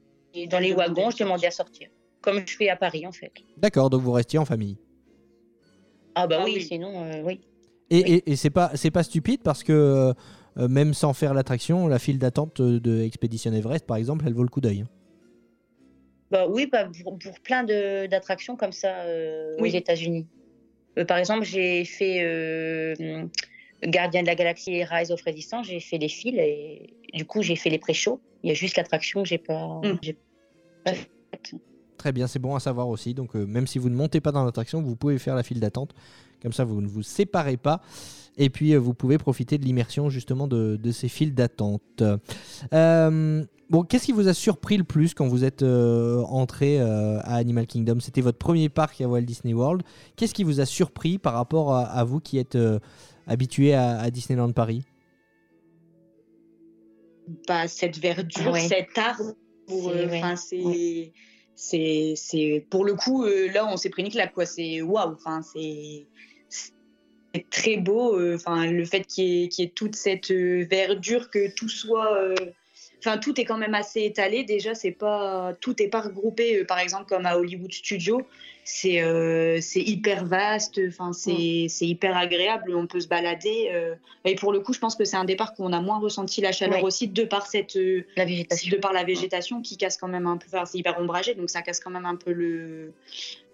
[SPEAKER 6] dans les wagons, je demandais à sortir. Comme je fais à Paris, en fait.
[SPEAKER 4] D'accord, donc vous restiez en famille.
[SPEAKER 6] Ah, bah
[SPEAKER 5] Ah
[SPEAKER 6] oui,
[SPEAKER 5] oui.
[SPEAKER 6] sinon, euh, oui.
[SPEAKER 4] Et,
[SPEAKER 6] Oui.
[SPEAKER 4] et- et c'est pas c'est pas stupide parce que euh, même sans faire l'attraction, la file d'attente de Expedition Everest, par exemple, elle vaut le coup d'œil.
[SPEAKER 6] Bah oui, bah, pour, pour plein de- d'attractions comme ça euh,
[SPEAKER 5] Oui.
[SPEAKER 6] aux États-Unis. Euh, par exemple, j'ai fait euh, Gardien de la Galaxie et Rise of Resistance, j'ai fait les fils et du coup, j'ai fait les pré-shows. Il y a juste l'attraction que j'ai pas.
[SPEAKER 5] Mm.
[SPEAKER 6] pas faite.
[SPEAKER 4] Très bien, c'est bon à savoir aussi. Donc euh, même si vous ne montez pas dans l'attraction, vous pouvez faire la file d'attente. Comme ça, vous ne vous séparez pas. Et puis, euh, vous pouvez profiter de l'immersion justement de, de ces files d'attente. Euh, bon, qu'est-ce qui vous a surpris le plus quand vous êtes euh, entré euh, à Animal Kingdom? C'était votre premier parc à Walt Disney World. Qu'est-ce qui vous a surpris par rapport à, à vous qui êtes euh, habitué à, à Disneyland Paris?
[SPEAKER 5] Bah, cette verdure,
[SPEAKER 6] Ouais.
[SPEAKER 5] cet arbre.
[SPEAKER 6] C'est-
[SPEAKER 5] euh,
[SPEAKER 6] ouais.
[SPEAKER 5] Enfin, c'est, c'est, c'est, pour le coup, euh, là, on s'est pris une claque, quoi. C'est waouh. Enfin, c'est, c'est très beau. euh, Enfin, le fait qu'il y ait, qu'il y ait toute cette euh, verdure, que tout soit, euh, enfin, tout est quand même assez étalé. Déjà, c'est pas, tout est pas regroupé. par exemple, comme à Hollywood Studio, c'est, c'est hyper vaste. Enfin, c'est, c'est hyper agréable. On peut se balader. et pour le coup, je pense que c'est un départ où on a moins ressenti la chaleur
[SPEAKER 6] Ouais.
[SPEAKER 5] aussi de par cette
[SPEAKER 6] La végétation.
[SPEAKER 5] de par la végétation qui casse quand même un peu enfin, c'est hyper ombragé donc ça casse quand même un peu le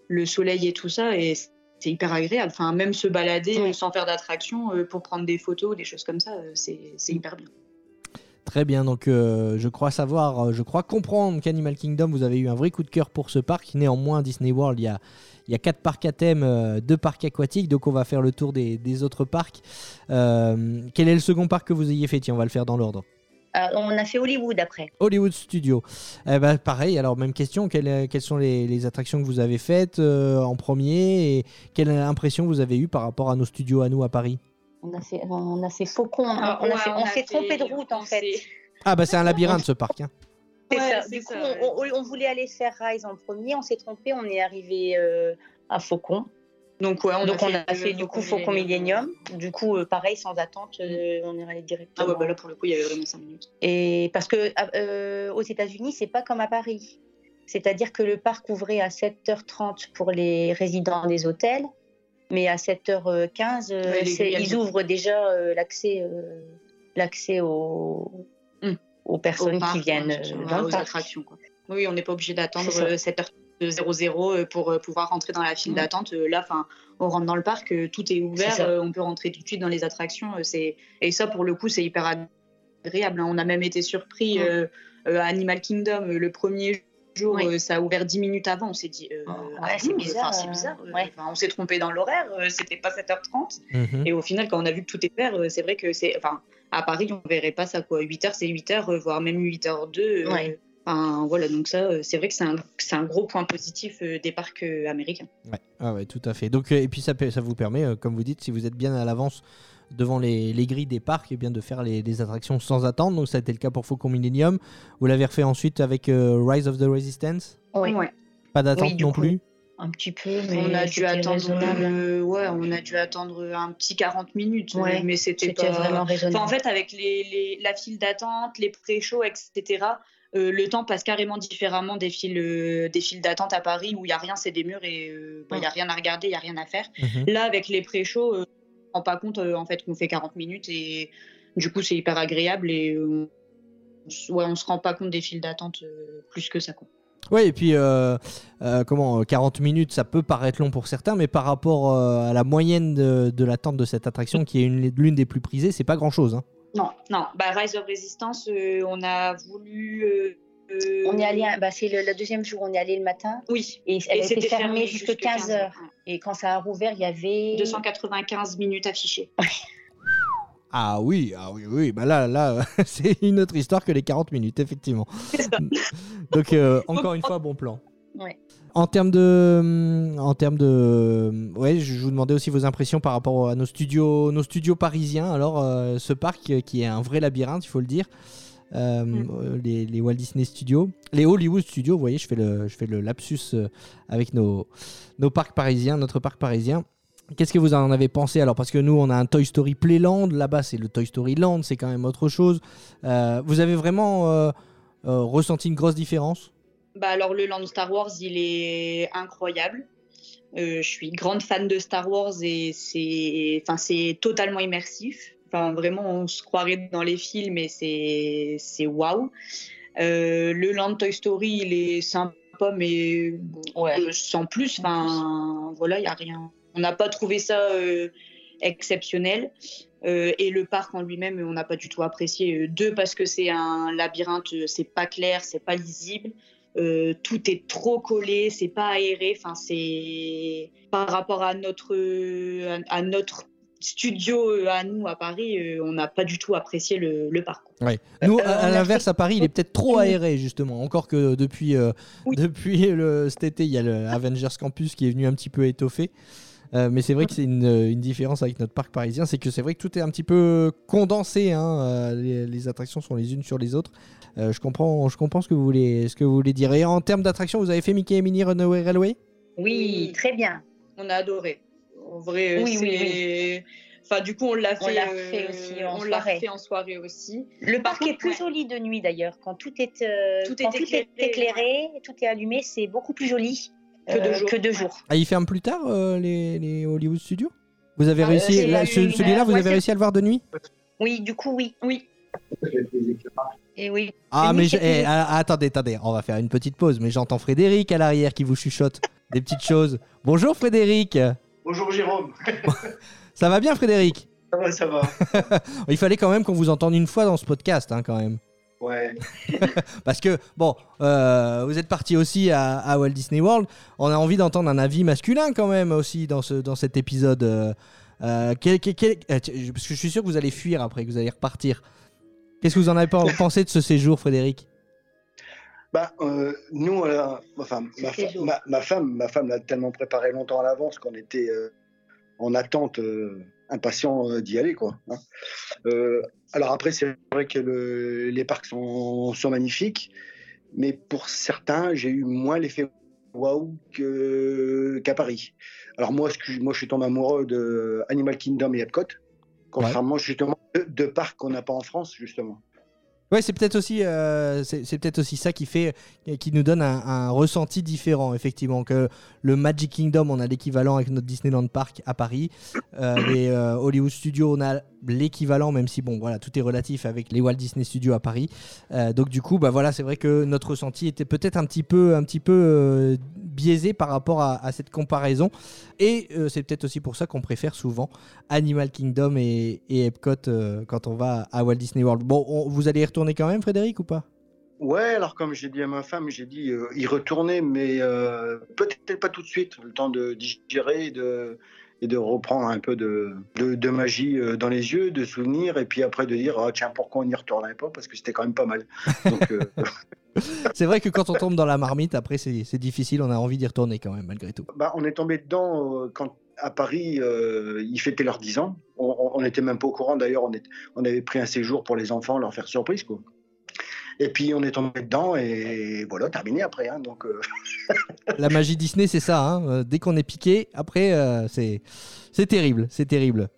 [SPEAKER 5] le soleil et tout ça et c'est hyper agréable. Enfin même se balader sans faire d'attraction euh, pour prendre des photos des choses comme ça euh, c'est c'est hyper bien.
[SPEAKER 4] Très bien, donc euh, je crois savoir, je crois comprendre qu'Animal Kingdom, vous avez eu un vrai coup de cœur pour ce parc. Néanmoins, Disney World, il y a, il y a quatre parcs à thème, deux parcs aquatiques, donc on va faire le tour des, des autres parcs. Quel est le second parc que vous ayez fait? Tiens, on va le faire dans l'ordre.
[SPEAKER 6] Ah, on a fait Hollywood après.
[SPEAKER 4] Hollywood Studio. Eh ben, pareil, alors même question, quelles, quelles sont les, les attractions que vous avez faites euh, en premier et quelle impression vous avez eue par rapport à nos studios à nous à Paris?
[SPEAKER 6] On a fait, on a fait Faucon. on,
[SPEAKER 5] Ah,
[SPEAKER 6] on a
[SPEAKER 5] ouais,
[SPEAKER 6] fait-
[SPEAKER 5] on
[SPEAKER 6] on
[SPEAKER 5] a
[SPEAKER 6] s'est
[SPEAKER 5] fait-
[SPEAKER 6] trompé de route en fait.
[SPEAKER 4] Ah bah c'est un labyrinthe ce parc. hein.
[SPEAKER 6] C'est
[SPEAKER 5] Ouais,
[SPEAKER 6] ça.
[SPEAKER 5] c'est
[SPEAKER 6] Du coup,
[SPEAKER 5] ça,
[SPEAKER 6] on,
[SPEAKER 5] ouais.
[SPEAKER 6] on- on voulait aller faire Rise en premier, on s'est trompé, on est arrivé euh, à Faucon.
[SPEAKER 5] Donc, ouais, on
[SPEAKER 6] Donc a on fait,
[SPEAKER 5] a
[SPEAKER 6] fait du coup Faucon Millennium. Du coup, euh, pareil, sans attente, euh, on est allé directement.
[SPEAKER 5] Ah ouais, bah là pour le coup, il y avait vraiment 5 minutes.
[SPEAKER 6] Et parce que ah, euh, aux États-Unis, c'est pas comme à Paris. C'est-à-dire que le parc ouvrait à 7h30 pour les résidents des hôtels, mais à 7h15, euh, ils ouvrent déjà l'accès, l'accès
[SPEAKER 5] mm.
[SPEAKER 6] aux, personnes qui viennent
[SPEAKER 5] hein,
[SPEAKER 6] dans
[SPEAKER 5] aux
[SPEAKER 6] le
[SPEAKER 5] attractions. Oui, on n'est pas obligé d'attendre
[SPEAKER 6] 7h30 de
[SPEAKER 5] 0-0 euh, pour euh, pouvoir rentrer dans la file d'attente. Euh, là, on rentre dans le parc, tout est ouvert, on peut rentrer tout de suite dans les attractions. Et ça, pour le coup, c'est hyper agréable. Hein. On a même été surpris à Animal Kingdom le premier jour, ça a ouvert 10 minutes avant. On s'est dit, euh,
[SPEAKER 6] c'est bizarre.
[SPEAKER 5] On s'est trompé dans l'horaire, c'était pas 7h30.
[SPEAKER 4] Mhm.
[SPEAKER 5] Et au final, quand on a vu que tout est ouvert, c'est vrai que c'est. Enfin, à Paris, on verrait pas ça quoi. 8h, c'est 8h, voire même 8h02. Enfin, voilà, donc ça, euh, c'est vrai que c'est un, c'est un gros point positif euh, des parcs euh, américains.
[SPEAKER 4] Ouais, ah ouais, tout à fait. Donc, et puis ça, vous permet, comme vous dites, si vous êtes bien à l'avance devant les, les grilles des parcs, et bien de faire les, les attractions sans attendre. Donc ça a été le cas pour Faucon Millennium. Vous l'avez refait ensuite avec euh, Rise of the Resistance?
[SPEAKER 6] Oui,
[SPEAKER 5] Ouais.
[SPEAKER 4] Pas d'attente
[SPEAKER 6] Oui,
[SPEAKER 4] non
[SPEAKER 6] coup.
[SPEAKER 4] plus?
[SPEAKER 6] un petit peu, mais
[SPEAKER 5] On a dû attendre. euh, ouais, on a dû attendre un petit 40 minutes,
[SPEAKER 6] Ouais,
[SPEAKER 5] mais c'était
[SPEAKER 6] C'était
[SPEAKER 5] pas.
[SPEAKER 6] vraiment raisonnable.
[SPEAKER 5] Enfin, en fait, avec les, les- la file d'attente, les pré-shows, etc., euh, le temps passe carrément différemment des files, euh, des files d'attente à Paris où il n'y a rien, c'est des murs et euh, bah, il n'y a rien à regarder, il n'y a rien à faire.
[SPEAKER 4] Mhm.
[SPEAKER 5] Là, avec les pré-shows, on ne se rend pas compte en fait, qu'on fait 40 minutes et du coup, c'est hyper agréable et on ouais, on se rend pas compte des files d'attente plus que ça. Quoi.
[SPEAKER 4] Ouais, et puis euh, euh, comment euh, 40 minutes, ça peut paraître long pour certains, mais par rapport euh, à la moyenne de, de l'attente de cette attraction, qui est une- l'une des plus prisées, c'est pas grand chose.
[SPEAKER 5] Non, non. Bah, Rise of Resistance, euh, on a voulu. euh, euh,
[SPEAKER 6] On est allé, bah, c'est le, le deuxième jour, on est allé le matin
[SPEAKER 5] Oui.
[SPEAKER 6] et elle
[SPEAKER 5] Et
[SPEAKER 6] était
[SPEAKER 5] c'était
[SPEAKER 6] fermée jusqu'à 15 heures.
[SPEAKER 5] Ouais.
[SPEAKER 6] Et quand ça a rouvert, il y avait
[SPEAKER 5] 295 minutes affichées.
[SPEAKER 4] Ah oui, ah oui, oui, bah là, là, c'est une autre histoire que les 40 minutes, effectivement. Donc euh, encore une fois, bon plan.
[SPEAKER 6] Ouais.
[SPEAKER 4] En termes de, en termes de, ouais, je vous demandais aussi vos impressions par rapport à nos studios, nos studios parisiens. Alors, euh, ce parc euh, qui est un vrai labyrinthe, il faut le dire. euh,
[SPEAKER 6] Mm.
[SPEAKER 4] les, les Walt Disney Studios, les Hollywood Studios. Vous voyez, je fais le, je fais le lapsus avec nos, nos parcs parisiens, notre parc parisien. Qu'est-ce que vous en avez pensé? Alors Parce que nous, on a un Toy Story Playland. Là-bas, c'est le Toy Story Land. C'est quand même autre chose. Euh, vous avez vraiment euh, ressenti une grosse différence?
[SPEAKER 5] Bah alors le land Star Wars, il est incroyable. Euh, je suis grande fan de Star Wars et c'est, enfin c'est totalement immersif. Enfin vraiment, on se croirait dans les films et c'est, c'est waouh. Euh, le land Toy Story, il est sympa, mais
[SPEAKER 6] Ouais.
[SPEAKER 5] euh, sans plus. Enfin voilà, il y a rien. On n'a pas trouvé ça euh, exceptionnel. Euh, et le parc en lui-même, on n'a pas du tout apprécié. Deux, parce que c'est un labyrinthe, c'est pas clair, c'est pas lisible. Euh, tout est trop collé, c'est pas aéré. Enfin, c'est par rapport à notre à, à notre studio euh, à nous à Paris, euh, on n'a pas du tout apprécié le, le parc.
[SPEAKER 4] Nous,
[SPEAKER 6] Euh,
[SPEAKER 4] à, l'inverse,
[SPEAKER 6] fait-
[SPEAKER 4] à Paris, il est peut-être trop aéré, justement. Encore que depuis, euh,
[SPEAKER 5] Oui.
[SPEAKER 4] depuis le, cet été, il y a le Avengers Campus qui est venu un petit peu étoffer. Euh, mais c'est vrai que c'est une, une différence avec notre parc parisien, c'est que c'est vrai que tout est un petit peu condensé. hein, euh, les, les attractions sont les unes sur les autres. Euh, je comprends, je comprends ce que vous voulez, ce que vous voulez dire. Et en termes d'attractions, vous avez fait Mickey et Minnie Runaway Railway?
[SPEAKER 6] Oui, très bien.
[SPEAKER 5] On a adoré. En vrai,
[SPEAKER 6] Oui,
[SPEAKER 5] c'est-
[SPEAKER 6] oui,
[SPEAKER 5] Enfin, du coup, on l'a fait,
[SPEAKER 6] l'a
[SPEAKER 5] euh,
[SPEAKER 6] fait aussi en
[SPEAKER 5] on l'a
[SPEAKER 6] soirée.
[SPEAKER 5] fait en soirée aussi.
[SPEAKER 6] Le
[SPEAKER 5] Par
[SPEAKER 6] parc est plus
[SPEAKER 5] ouais.
[SPEAKER 6] joli de nuit d'ailleurs. Quand tout est, euh,
[SPEAKER 5] Tout
[SPEAKER 6] quand
[SPEAKER 5] est
[SPEAKER 6] tout est éclairé, tout est allumé, c'est beaucoup plus joli
[SPEAKER 5] Que de
[SPEAKER 6] euh, que de jour.
[SPEAKER 4] Ah, ils ferment plus tard euh, les, les Hollywood Studios? Vous avez
[SPEAKER 5] Ah,
[SPEAKER 4] réussi, là, ce- celui-là,
[SPEAKER 6] euh,
[SPEAKER 4] vous
[SPEAKER 6] ouais,
[SPEAKER 4] avez réussi à le voir de nuit?
[SPEAKER 6] Oui, du coup, oui.
[SPEAKER 5] Oui.
[SPEAKER 6] Et oui.
[SPEAKER 4] Ah, mais je- eh, ah, attendez, attendez, on va faire une petite pause. Mais j'entends Frédéric à l'arrière qui vous chuchote des petites choses. Bonjour Frédéric.
[SPEAKER 7] Bonjour Jérôme.
[SPEAKER 4] Ça va bien Frédéric?
[SPEAKER 7] Ça va, ça va.
[SPEAKER 4] Il fallait quand même qu'on vous entende une fois dans ce podcast, hein, quand même.
[SPEAKER 7] Ouais.
[SPEAKER 4] Parce que, bon, euh, vous êtes parti aussi à, à Walt Disney World. On a envie d'entendre un avis masculin quand même aussi dans, ce, dans cet épisode. euh, euh, quel- quel- quel- tiens, je- parce que je suis sûr que vous allez fuir après, que vous allez repartir. Qu'est-ce que vous en avez pen- pensé de ce séjour, Frédéric?
[SPEAKER 7] Bah, euh, nous, euh, enfin, ma, fa- ma, ma femme, ma femme l'a tellement préparé longtemps à l'avance qu'on était euh, en attente, euh, impatient euh, d'y aller, quoi. hein. Euh, alors après, c'est vrai que le- les parcs sont, sont magnifiques, mais pour certains, j'ai eu moins l'effet waouh qu'à Paris. Alors moi, que- moi, je suis tombé amoureux de Animal Kingdom et Epcot, contrairement justement de, de parcs qu'on n'a pas en France, justement.
[SPEAKER 4] Ouais, c'est peut-être aussi, euh, peut-être aussi ça qui fait, qui nous donne un, ressenti différent, effectivement. Que le Magic Kingdom, on a l'équivalent avec notre Disneyland Park à Paris. Euh, les euh, Hollywood Studios, on a l'équivalent, même si bon, voilà, tout est relatif avec les Walt Disney Studios à Paris. Euh, donc du coup, bah voilà, c'est vrai que notre ressenti était peut-être un petit peu, un petit peu euh, biaisé par rapport à, cette comparaison. Et euh, c'est peut-être aussi pour ça qu'on préfère souvent Animal Kingdom et, Epcot euh, quand on va à Walt Disney World. Bon, on- vous allez quand même, Frédéric, ou pas?
[SPEAKER 7] Ouais, alors comme j'ai dit à ma femme, j'ai dit euh, y retourner, mais euh, peut-être pas tout de suite, le temps de digérer et de, et de reprendre un peu de, de, de magie euh, dans les yeux, de souvenirs, et puis après de dire, ah, tiens, pourquoi on n'y retournerait pas? Parce que c'était quand même pas mal. Donc, euh,
[SPEAKER 4] C'est vrai que quand on tombe dans la marmite, après, c'est c'est difficile, on a envie d'y retourner quand même, malgré tout.
[SPEAKER 7] bah, on est tombé dedans euh, quand à Paris, euh, ils fêtaient leurs 10 ans. On n'était même pas au courant, d'ailleurs, on, avait pris un séjour pour les enfants, leur faire surprise. Quoi. Et puis on est tombé dedans, et voilà, terminé après. hein, donc, euh,
[SPEAKER 4] La magie Disney, c'est ça. hein, euh, Dès qu'on est piqué, après, euh, c'est terrible, c'est terrible.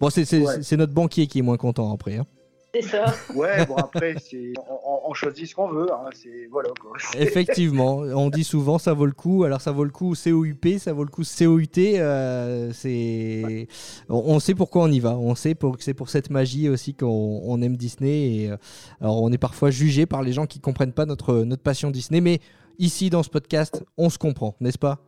[SPEAKER 4] Bon, c'est c'est-
[SPEAKER 7] Ouais.
[SPEAKER 4] c'est notre banquier qui est moins content après. hein.
[SPEAKER 6] C'est ça.
[SPEAKER 7] Ouais, bon après, c'est- on, on- choisit ce qu'on veut. Hein, c'est voilà quoi.
[SPEAKER 4] Effectivement, on dit souvent ça vaut le coup. Alors ça vaut le coup COUP, ça vaut le coup COUT. euh, c'est, on, on sait pourquoi on y va. On sait pour, que c'est pour cette magie aussi qu'on on aime Disney. Et, euh, alors on est parfois jugé par les gens qui comprennent pas notre notre passion Disney, mais ici dans ce podcast, on se comprend, n'est-ce pas?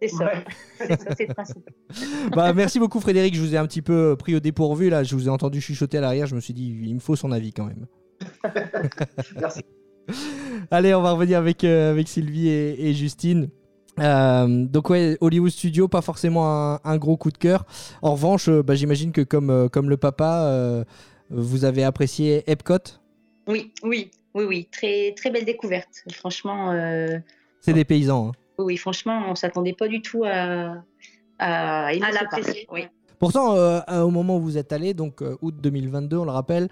[SPEAKER 6] C'est ça.
[SPEAKER 7] Ouais.
[SPEAKER 6] C'est ça, c'est le principe.
[SPEAKER 4] Bah, merci beaucoup Frédéric, je vous ai un petit peu pris au dépourvu là, je vous ai entendu chuchoter à l'arrière, je me suis dit il me faut son avis quand même.
[SPEAKER 7] Merci.
[SPEAKER 4] Allez, on va revenir avec, euh, avec Sylvie et, et Justine. Euh, donc ouais, Hollywood Studio, pas forcément un, un gros coup de cœur. En revanche, euh, bah, j'imagine que comme, euh, comme le papa, euh, vous avez apprécié Epcot?
[SPEAKER 6] Oui, oui, oui, oui. Très, très belle découverte. Franchement, euh,
[SPEAKER 4] C'est des paysans. hein.
[SPEAKER 6] Oui, oui, franchement, on s'attendait pas du tout à, à,
[SPEAKER 5] À l'apprécier.
[SPEAKER 6] Oui.
[SPEAKER 4] Pourtant, euh, au moment où vous êtes allé, donc euh, août 2022, on le rappelle,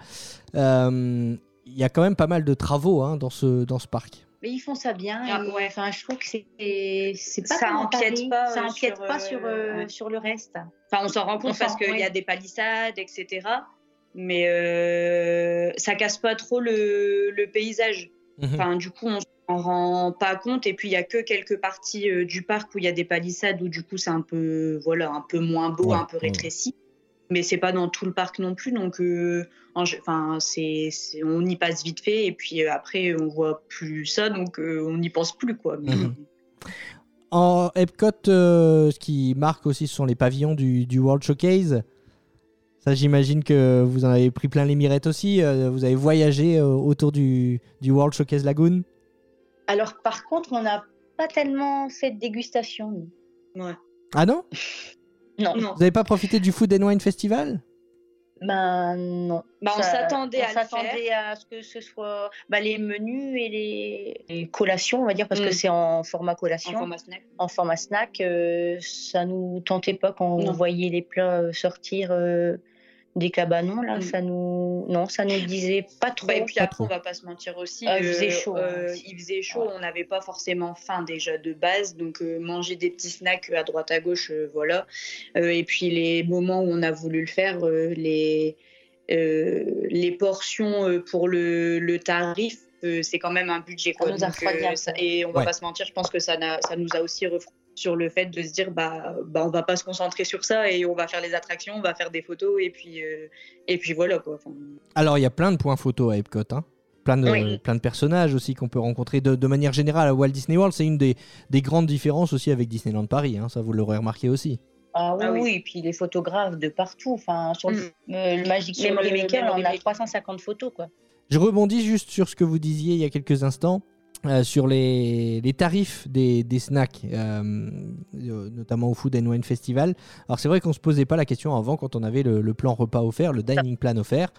[SPEAKER 4] euh, Il y a quand même pas mal de travaux hein, dans, ce, dans ce parc.
[SPEAKER 6] Mais ils font ça bien.
[SPEAKER 5] Ah,
[SPEAKER 6] et,
[SPEAKER 5] ouais.
[SPEAKER 6] Enfin, je trouve que c'est c'est pas
[SPEAKER 5] Ça empiète pas,
[SPEAKER 6] ça empiète
[SPEAKER 5] sur,
[SPEAKER 6] pas sur, euh,
[SPEAKER 5] ouais.
[SPEAKER 6] sur le reste.
[SPEAKER 5] Enfin, on s'en rend compte parce qu'il
[SPEAKER 6] ouais.
[SPEAKER 5] y a des palissades, etc. Mais euh, ça casse pas trop le, le paysage.
[SPEAKER 4] Mhm.
[SPEAKER 5] Enfin, du coup, on s'en rend pas compte. Et puis, il y a que quelques parties euh, du parc où il y a des palissades où, du coup, c'est un peu, voilà, un peu moins beau,
[SPEAKER 4] Ouais,
[SPEAKER 5] un peu
[SPEAKER 4] ouais.
[SPEAKER 5] rétréci. Mais c'est pas dans tout le parc non plus. Donc, euh, enfin, c'est, c'est- on y passe vite fait. Et puis euh, après, on voit plus ça. Donc, on n'y pense plus, quoi. Mais-
[SPEAKER 4] Mhm. En Epcot, ce qui marque aussi, ce sont les pavillons du, du World Showcase. Ça, j'imagine que vous en avez pris plein les mirettes aussi. vous avez voyagé autour du, du World Showcase Lagoon.
[SPEAKER 6] Alors, par contre, on n'a pas tellement fait de dégustation. nous.
[SPEAKER 4] Ah non
[SPEAKER 6] Non.
[SPEAKER 5] Non.
[SPEAKER 4] Vous n'avez pas profité du Food and Wine Festival
[SPEAKER 6] Ben non.
[SPEAKER 5] Bah, on
[SPEAKER 6] Ça-
[SPEAKER 5] s'attendait
[SPEAKER 6] on
[SPEAKER 5] à
[SPEAKER 6] s'attendait à ce que ce soit bah, les menus et les, les collations, on va dire, parce
[SPEAKER 5] Mm.
[SPEAKER 6] que c'est en format
[SPEAKER 5] En
[SPEAKER 6] collation, en
[SPEAKER 5] format snack.
[SPEAKER 6] format, snack. euh, ça nous tentait pas quand on
[SPEAKER 5] Non.
[SPEAKER 6] voyait les plats euh, sortir euh, des cabanons. Là,
[SPEAKER 5] Mm.
[SPEAKER 6] ça nous, non, ça nous disait pas trop.
[SPEAKER 5] Et puis
[SPEAKER 4] Pas
[SPEAKER 5] après,
[SPEAKER 4] trop.
[SPEAKER 5] on va pas se mentir aussi.
[SPEAKER 6] Ah, il
[SPEAKER 5] euh,
[SPEAKER 6] faisait chaud, hein,
[SPEAKER 5] euh,
[SPEAKER 6] aussi.
[SPEAKER 5] il faisait chaud,
[SPEAKER 6] Ouais.
[SPEAKER 5] on n'avait pas forcément faim déjà de base. Donc, euh, manger des petits snacks à droite à gauche, euh, voilà. Euh, et puis, les moments où on a voulu le faire, euh, les, euh, les portions euh, pour le, le tarif, euh, c'est quand même un budget.
[SPEAKER 6] Ça
[SPEAKER 5] Quoi.
[SPEAKER 6] nous a
[SPEAKER 5] Donc,
[SPEAKER 6] refroidi un
[SPEAKER 5] ça-
[SPEAKER 6] peu.
[SPEAKER 5] et on va
[SPEAKER 4] Ouais.
[SPEAKER 5] pas se mentir, je pense que ça, ça nous a aussi refroidi sur le fait de se dire bah, bah on va pas se concentrer sur ça et on va faire les attractions, on va faire des photos et puis euh, et puis voilà quoi. Enfin,
[SPEAKER 4] Alors, il y a plein de points photos à Epcot. hein. Plein, de,
[SPEAKER 5] Oui.
[SPEAKER 4] plein de personnages aussi qu'on peut rencontrer de, de manière générale à Walt Disney World. C'est une des, des grandes différences aussi avec Disneyland Paris. hein. Ça, vous l'aurez remarqué aussi.
[SPEAKER 6] Ah oui,
[SPEAKER 5] Ah oui.
[SPEAKER 6] oui, et puis les photographes de partout. Enfin, sur le,
[SPEAKER 5] Mm.
[SPEAKER 6] euh, le Magic Memory Maker, on a
[SPEAKER 5] Maker.
[SPEAKER 6] 350 photos, quoi.
[SPEAKER 4] Je rebondis juste sur ce que vous disiez il y a quelques instants. Euh, sur les, les tarifs des, des snacks, euh, euh, notamment au Food and Wine Festival. Alors c'est vrai qu'on se posait pas la question avant quand on avait le, le plan repas offert, le dining plan offert.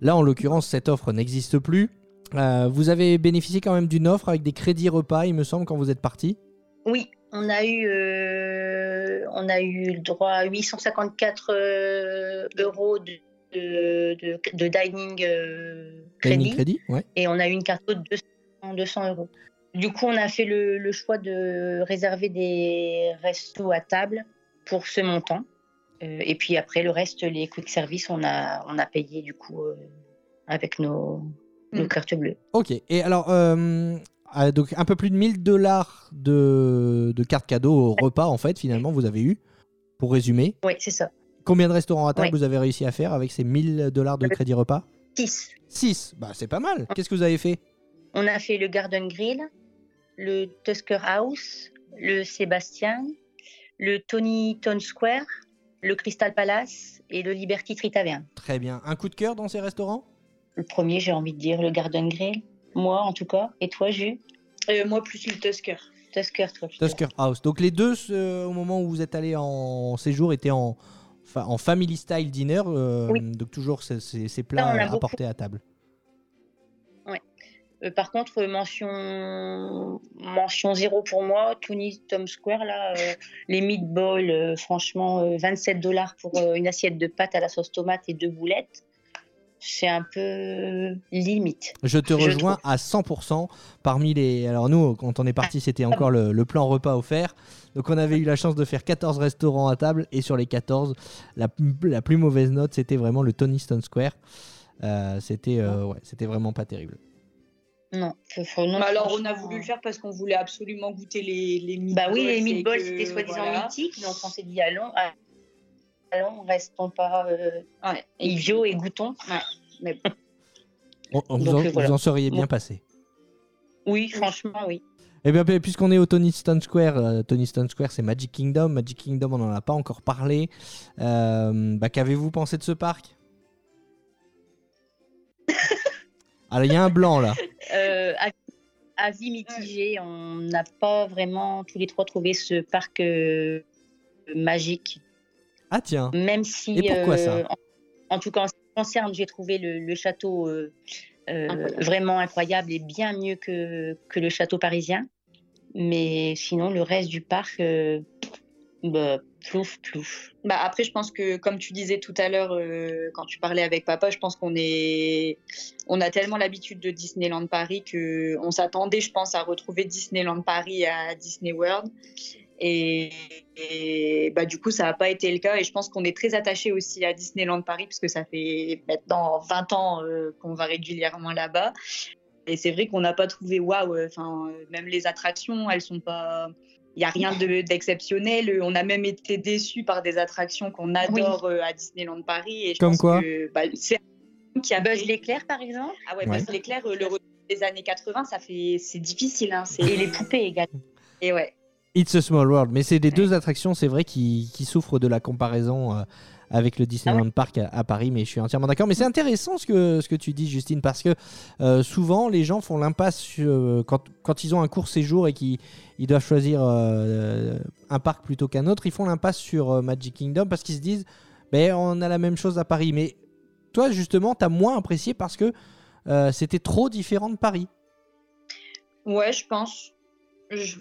[SPEAKER 4] Là en l'occurrence cette offre n'existe plus. Euh, vous avez bénéficié quand même d'une offre avec des crédits repas, il me semble, quand vous êtes parti.
[SPEAKER 6] Oui, on a eu, on a eu le droit à 854 euh, euros de, de, de- de dining crédit
[SPEAKER 4] Dining crédit, ouais.
[SPEAKER 6] et on a eu une carte de 200, 200 euros. Du coup, on a fait le, le choix de réserver des restos à table pour ce montant. Euh, et puis après, le reste, les quick service, on a, on a payé du coup euh, avec nos, nos
[SPEAKER 5] Mm.
[SPEAKER 6] cartes bleues.
[SPEAKER 4] Ok, et alors, euh, donc un peu plus de 1000 dollars de, de cartes cadeaux au repas, en fait, finalement, vous avez eu, pour résumer.
[SPEAKER 6] Oui, c'est ça.
[SPEAKER 4] Combien de restaurants à table
[SPEAKER 6] Oui.
[SPEAKER 4] vous avez réussi à faire avec ces 1000 dollars de crédit repas?
[SPEAKER 6] 6.
[SPEAKER 4] 6, bah c'est pas mal. Qu'est-ce que vous avez fait?
[SPEAKER 6] On a fait le Garden Grill, le Tusker House, le Sébastien, le Tony Town Square, le Crystal Palace et le Liberty Tree Tavern.
[SPEAKER 4] Très bien. Un coup de cœur dans ces restaurants?
[SPEAKER 6] Le premier, j'ai envie de dire, le Garden Grill. Moi, en tout cas. Et toi, Jus
[SPEAKER 5] euh, moi plus le Tusker.
[SPEAKER 6] Tusker, toi.
[SPEAKER 4] Tusker House. Donc les deux, au moment où vous êtes allé en séjour, étaient en, fa- en family style dinner. euh,
[SPEAKER 6] Oui.
[SPEAKER 4] Donc toujours ces, ces- plats apportés à table.
[SPEAKER 6] Euh, par contre, mention, mention zéro pour moi. Tony Tom Square, là, euh, les meatballs, euh, franchement, euh, 27 dollars pour une assiette de pâtes à la sauce tomate et deux boulettes. C'est un peu limite.
[SPEAKER 4] Je te
[SPEAKER 6] Je
[SPEAKER 4] rejoins à 100% parmi les. Alors, nous, quand on est parti, c'était encore le, le plan repas offert. Donc, on avait eu la chance de faire 14 restaurants à table. Et sur les 14, la, la plus mauvaise note, c'était vraiment le Tony Stone Square. C'était ouais, c'était vraiment pas terrible.
[SPEAKER 6] Non, non,
[SPEAKER 5] Bah alors on a voulu le faire parce qu'on voulait absolument goûter les les
[SPEAKER 6] Bah oui, les meatballs, c'était soi-disant
[SPEAKER 5] voilà.
[SPEAKER 6] mythique, donc on s'est dit allons, allons, restons pas euh,
[SPEAKER 5] Ouais. Et
[SPEAKER 6] idiots et goûtons.
[SPEAKER 5] mais
[SPEAKER 4] On- on vous, en,
[SPEAKER 6] euh,
[SPEAKER 4] vous en seriez bien
[SPEAKER 6] Bon.
[SPEAKER 4] passé.
[SPEAKER 6] Oui, franchement, oui.
[SPEAKER 4] Et bien, puisqu'on est au Tony Stone Square, euh, Tony Stone Square, c'est Magic Kingdom. Magic Kingdom, on n'en a pas encore parlé. Euh, bah, Qu'avez-vous pensé de ce parc? Alors, il y a un blanc là.
[SPEAKER 6] Euh, avis- mitigé, on n'a pas vraiment tous les trois trouvé ce parc euh, magique,
[SPEAKER 4] Ah, tiens.
[SPEAKER 6] même si.
[SPEAKER 4] Et pourquoi ça?
[SPEAKER 6] euh, en, en tout cas, en ce qui concerne, j'ai trouvé le, le château euh, euh,
[SPEAKER 5] Incroyable.
[SPEAKER 6] vraiment incroyable et bien mieux que, que le château parisien. Mais sinon, le reste du parc, euh, Bah, plouf, plouf.
[SPEAKER 5] Bah après, je pense que comme tu disais tout à l'heure euh, quand tu parlais avec papa, je pense qu'on est, on a tellement l'habitude de Disneyland Paris que on s'attendait, je pense, à retrouver Disneyland Paris à Disney World. Et, bah du coup, ça n'a pas été le cas. Et je pense qu'on est très attaché aussi à Disneyland Paris parce que ça fait maintenant 20 ans euh, qu'on va régulièrement là-bas. Et c'est vrai qu'on n'a pas trouvé waouh. Enfin, même les attractions, elles sont pas il n'y a rien de- d'exceptionnel. On a même été déçus par des attractions qu'on adore euh, à Disneyland Paris. Et je
[SPEAKER 4] Comme
[SPEAKER 5] pense
[SPEAKER 4] quoi
[SPEAKER 5] que, bah, C'est un qui a
[SPEAKER 6] Buzz l'éclair, par exemple.
[SPEAKER 5] Ah ouais,
[SPEAKER 4] Ouais.
[SPEAKER 5] Buzz l'éclair, euh, le retour des années 80, ça fait, c'est difficile. Hein,
[SPEAKER 6] Et les poupées également.
[SPEAKER 5] Et ouais.
[SPEAKER 4] It's a Small World. Mais c'est les deux attractions, c'est vrai, qui, qui souffrent de la comparaison euh, avec le Disneyland Park à, à Paris. Mais je suis entièrement d'accord. Mais c'est intéressant ce que, ce que tu dis, Justine, parce que euh, souvent, les gens font l'impasse euh, quand, quand ils ont un court séjour et qu'ils ils doivent choisir euh, un parc plutôt qu'un autre. Ils font l'impasse sur Magic Kingdom parce qu'ils se disent ben, on a la même chose à Paris. Mais toi, justement, tu as moins apprécié parce que c'était trop différent de Paris.
[SPEAKER 5] Ouais, je pense. Je-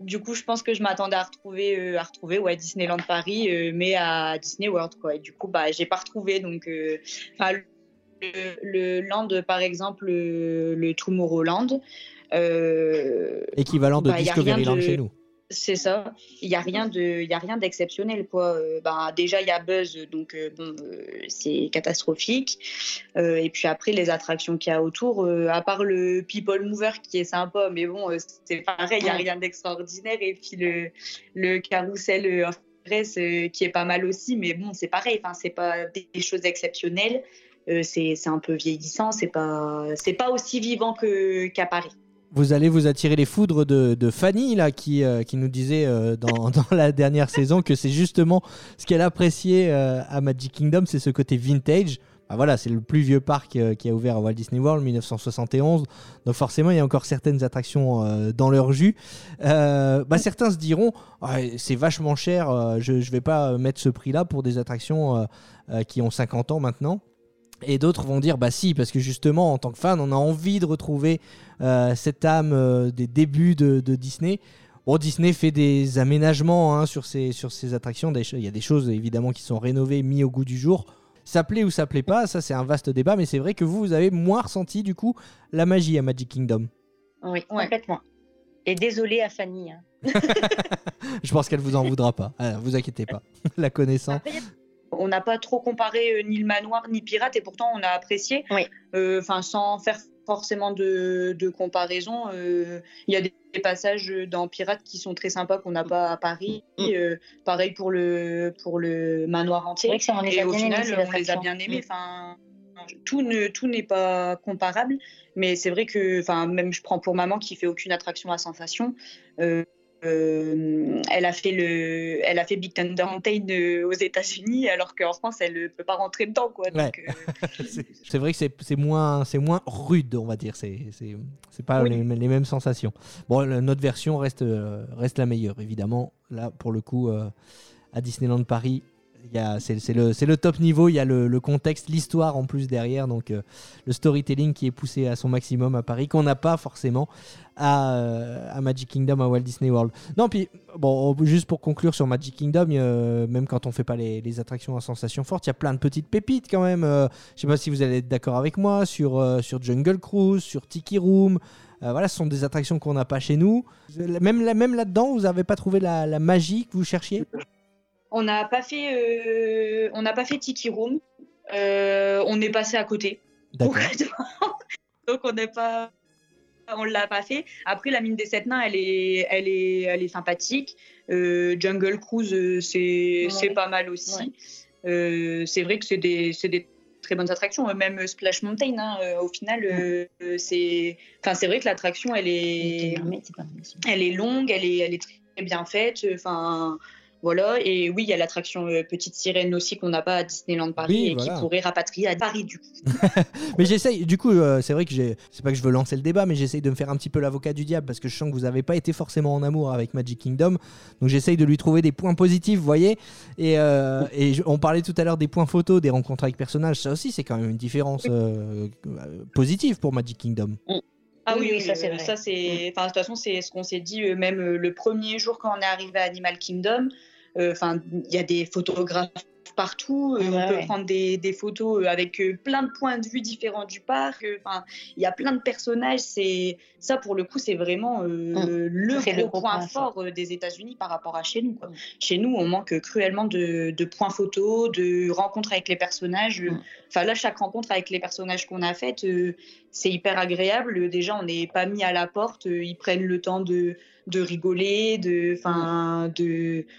[SPEAKER 5] du coup, je pense que je m'attendais à retrouver, euh, à retrouver ouais, Disneyland Paris, euh, mais à Disney World, quoi. Et du coup, bah, j'ai pas retrouvé. Donc, euh, le, le land, par exemple, le, le Tomorrowland, euh,
[SPEAKER 4] Équivalent de
[SPEAKER 5] Bah,
[SPEAKER 4] Discoveryland
[SPEAKER 5] de-
[SPEAKER 4] chez nous.
[SPEAKER 5] C'est ça. Il y a rien de, il y a rien d'exceptionnel, quoi. Euh, bah, déjà, il y a Buzz, donc euh, bon, euh, c'est catastrophique. Et puis après, les attractions qu'il y a autour, à part le People Mover qui est sympa, mais bon, c'est pareil, il y a rien d'extraordinaire. Et puis le, le carrousel of qui est pas mal aussi, mais bon, c'est pareil. Enfin, c'est pas des, des choses exceptionnelles. C'est c'est un peu vieillissant. C'est pas, c'est pas aussi vivant que qu'à Paris.
[SPEAKER 4] Vous allez vous attirer les foudres de, Fanny, là, qui, euh, nous disait euh, dans, la dernière saison que c'est justement ce qu'elle appréciait euh, à Magic Kingdom, c'est ce côté vintage. Bah voilà, c'est le plus vieux parc qui a ouvert à Walt Disney World, 1971. Donc forcément, il y a encore certaines attractions dans leur jus. Bah, certains se diront, Ah, c'est vachement cher, je ne vais pas mettre ce prix-là pour des attractions qui ont 50 ans maintenant. Et d'autres vont dire, bah si, parce que justement, en tant que fan, on a envie de retrouver euh, cette âme euh, des débuts de, de Disney. Bon, Disney fait des aménagements hein, sur, ces, sur ces attractions. Il y a des choses évidemment qui sont rénovées, mis au goût du jour. Ça plaît ou ça plaît pas, ça c'est un vaste débat, mais c'est vrai que vous, vous avez moins ressenti du coup la magie à Magic Kingdom.
[SPEAKER 6] Oui,
[SPEAKER 5] Ouais.
[SPEAKER 6] complètement. Et désolé à Fanny. hein.
[SPEAKER 4] Je pense qu'elle vous en voudra pas. Ah, vous inquiétez pas, la connaissant.
[SPEAKER 5] Après, on n'a pas trop comparé euh, ni le manoir ni Pirate et pourtant on a apprécié.
[SPEAKER 6] Oui.
[SPEAKER 5] Euh, Enfin, sans faire forcément de, de comparaison, euh, il y a des, passages dans Pirate qui sont très sympas qu'on n'a pas à Paris.
[SPEAKER 6] Mm.
[SPEAKER 5] Euh, pareil pour le pour le manoir entier.
[SPEAKER 6] que ça, on
[SPEAKER 5] Et au final, on les a bien aimés.
[SPEAKER 6] Mm.
[SPEAKER 5] Enfin, tout ne tout n'est pas comparable, mais c'est vrai que, enfin, même je prends pour maman qui fait aucune attraction à sensation. euh, euh, elle a fait le, elle a fait Big Thunder Mountain euh, aux États-Unis, alors qu'en France, elle ne peut pas rentrer dedans, quoi. Euh,
[SPEAKER 4] C'est vrai que c'est moins, c'est moins rude, on va dire. C'est c'est- c'est pas
[SPEAKER 5] Oui.
[SPEAKER 4] les, les mêmes sensations. Bon, notre version reste, euh, reste la meilleure, évidemment. Là, pour le coup, euh, à Disneyland Paris, c'est le, top niveau. Il y a le, contexte, l'histoire en plus derrière. Donc, euh, le storytelling qui est poussé à son maximum à Paris, qu'on n'a pas forcément à, euh, Magic Kingdom, à Walt Disney World. Non, puis, bon, juste pour conclure sur Magic Kingdom, a- même quand on fait pas les, attractions à sensation forte, il y a plein de petites pépites quand même. Euh, je sais pas si vous allez être d'accord avec moi sur, euh, sur Jungle Cruise, sur Tiki Room. Euh, voilà, ce sont des attractions qu'on n'a pas chez nous. Même, là- même là-dedans, vous n'avez pas trouvé la magie que vous cherchiez?
[SPEAKER 5] On n'a pas fait, euh, on n'a pas fait Tiki Room. Euh, on est passé à côté. Donc on n'est pas, on l'a pas fait. Après la mine des sept nains, elle est, elle est, elle est sympathique. Euh, Jungle Cruise, c'est,
[SPEAKER 6] Ouais.
[SPEAKER 5] c'est pas mal aussi. Euh, c'est vrai que c'est des, c'est des très bonnes attractions. Même Splash Mountain, hein, au final, euh, c'est, enfin c'est vrai que l'attraction, elle est, elle est longue, elle est, elle est très bien faite. Enfin, voilà. Et oui, il y a l'attraction euh, Petite Sirène aussi qu'on n'a pas à Disneyland Paris
[SPEAKER 4] Oui,
[SPEAKER 5] et
[SPEAKER 4] voilà.
[SPEAKER 5] qui pourrait rapatrier à Paris du coup.
[SPEAKER 4] Mais j'essaye, du coup, euh, c'est vrai que j'ai, c'est pas que je veux lancer le débat, mais j'essaye de me faire un petit peu l'avocat du diable parce que je sens que vous n'avez pas été forcément en amour avec Magic Kingdom. Donc j'essaye de lui trouver des points positifs, vous voyez. Et, euh, et je- on parlait tout à l'heure des points photos, des rencontres avec personnages. Ça aussi, c'est quand même une différence euh, euh, positive pour Magic Kingdom.
[SPEAKER 5] Ah oui,
[SPEAKER 6] Oui,
[SPEAKER 5] oui,
[SPEAKER 6] ça, c'est vrai.
[SPEAKER 5] ça c'est. Enfin, de toute façon, c'est ce qu'on s'est dit euh, même euh, le premier jour quand on est arrivé à Animal Kingdom. Euh, Enfin, il y a des photographes partout. euh,
[SPEAKER 6] Ouais,
[SPEAKER 5] on peut
[SPEAKER 6] ouais.
[SPEAKER 5] prendre des, des photos euh, avec euh, plein de points de vue différents du parc. Enfin, il y a plein de personnages. C'est ça pour le coup, c'est vraiment euh, le,
[SPEAKER 6] C'est
[SPEAKER 5] gros
[SPEAKER 6] le gros
[SPEAKER 5] point
[SPEAKER 6] point
[SPEAKER 5] fort des États-Unis par rapport à chez nous. quoi.
[SPEAKER 6] Mm.
[SPEAKER 5] Chez nous, on manque cruellement de, de points photos, de rencontres avec les personnages.
[SPEAKER 6] Mm.
[SPEAKER 5] Enfin là, chaque rencontre avec les personnages qu'on a faites, euh, c'est hyper agréable. Déjà, on n'est pas mis à la porte. Ils prennent le temps de, de rigoler, de,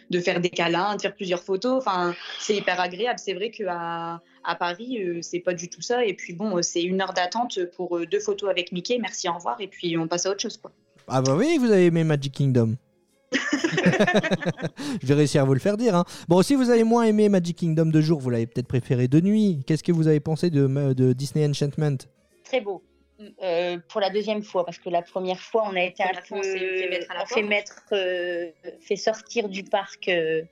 [SPEAKER 5] de faire des câlins, de faire plusieurs photos. Enfin, c'est hyper agréable. C'est vrai qu'à à Paris, euh, c'est pas du tout ça. Et puis bon, euh, c'est une heure d'attente pour euh, deux photos avec Mickey. Merci, au revoir. Et puis on passe à autre chose, quoi.
[SPEAKER 4] Ah bah oui, vous avez aimé Magic Kingdom. Je vais réussir à vous le faire dire. hein. Bon, si vous avez moins aimé Magic Kingdom de jour, vous l'avez peut-être préféré de nuit. Qu'est-ce que vous avez pensé de, de Disney Enchantment?
[SPEAKER 6] Très beau. Euh, pour la deuxième fois, parce que la première fois, on a été un peu.
[SPEAKER 5] on fait mettre à la
[SPEAKER 6] on fait mettre, euh, fait sortir du parc euh,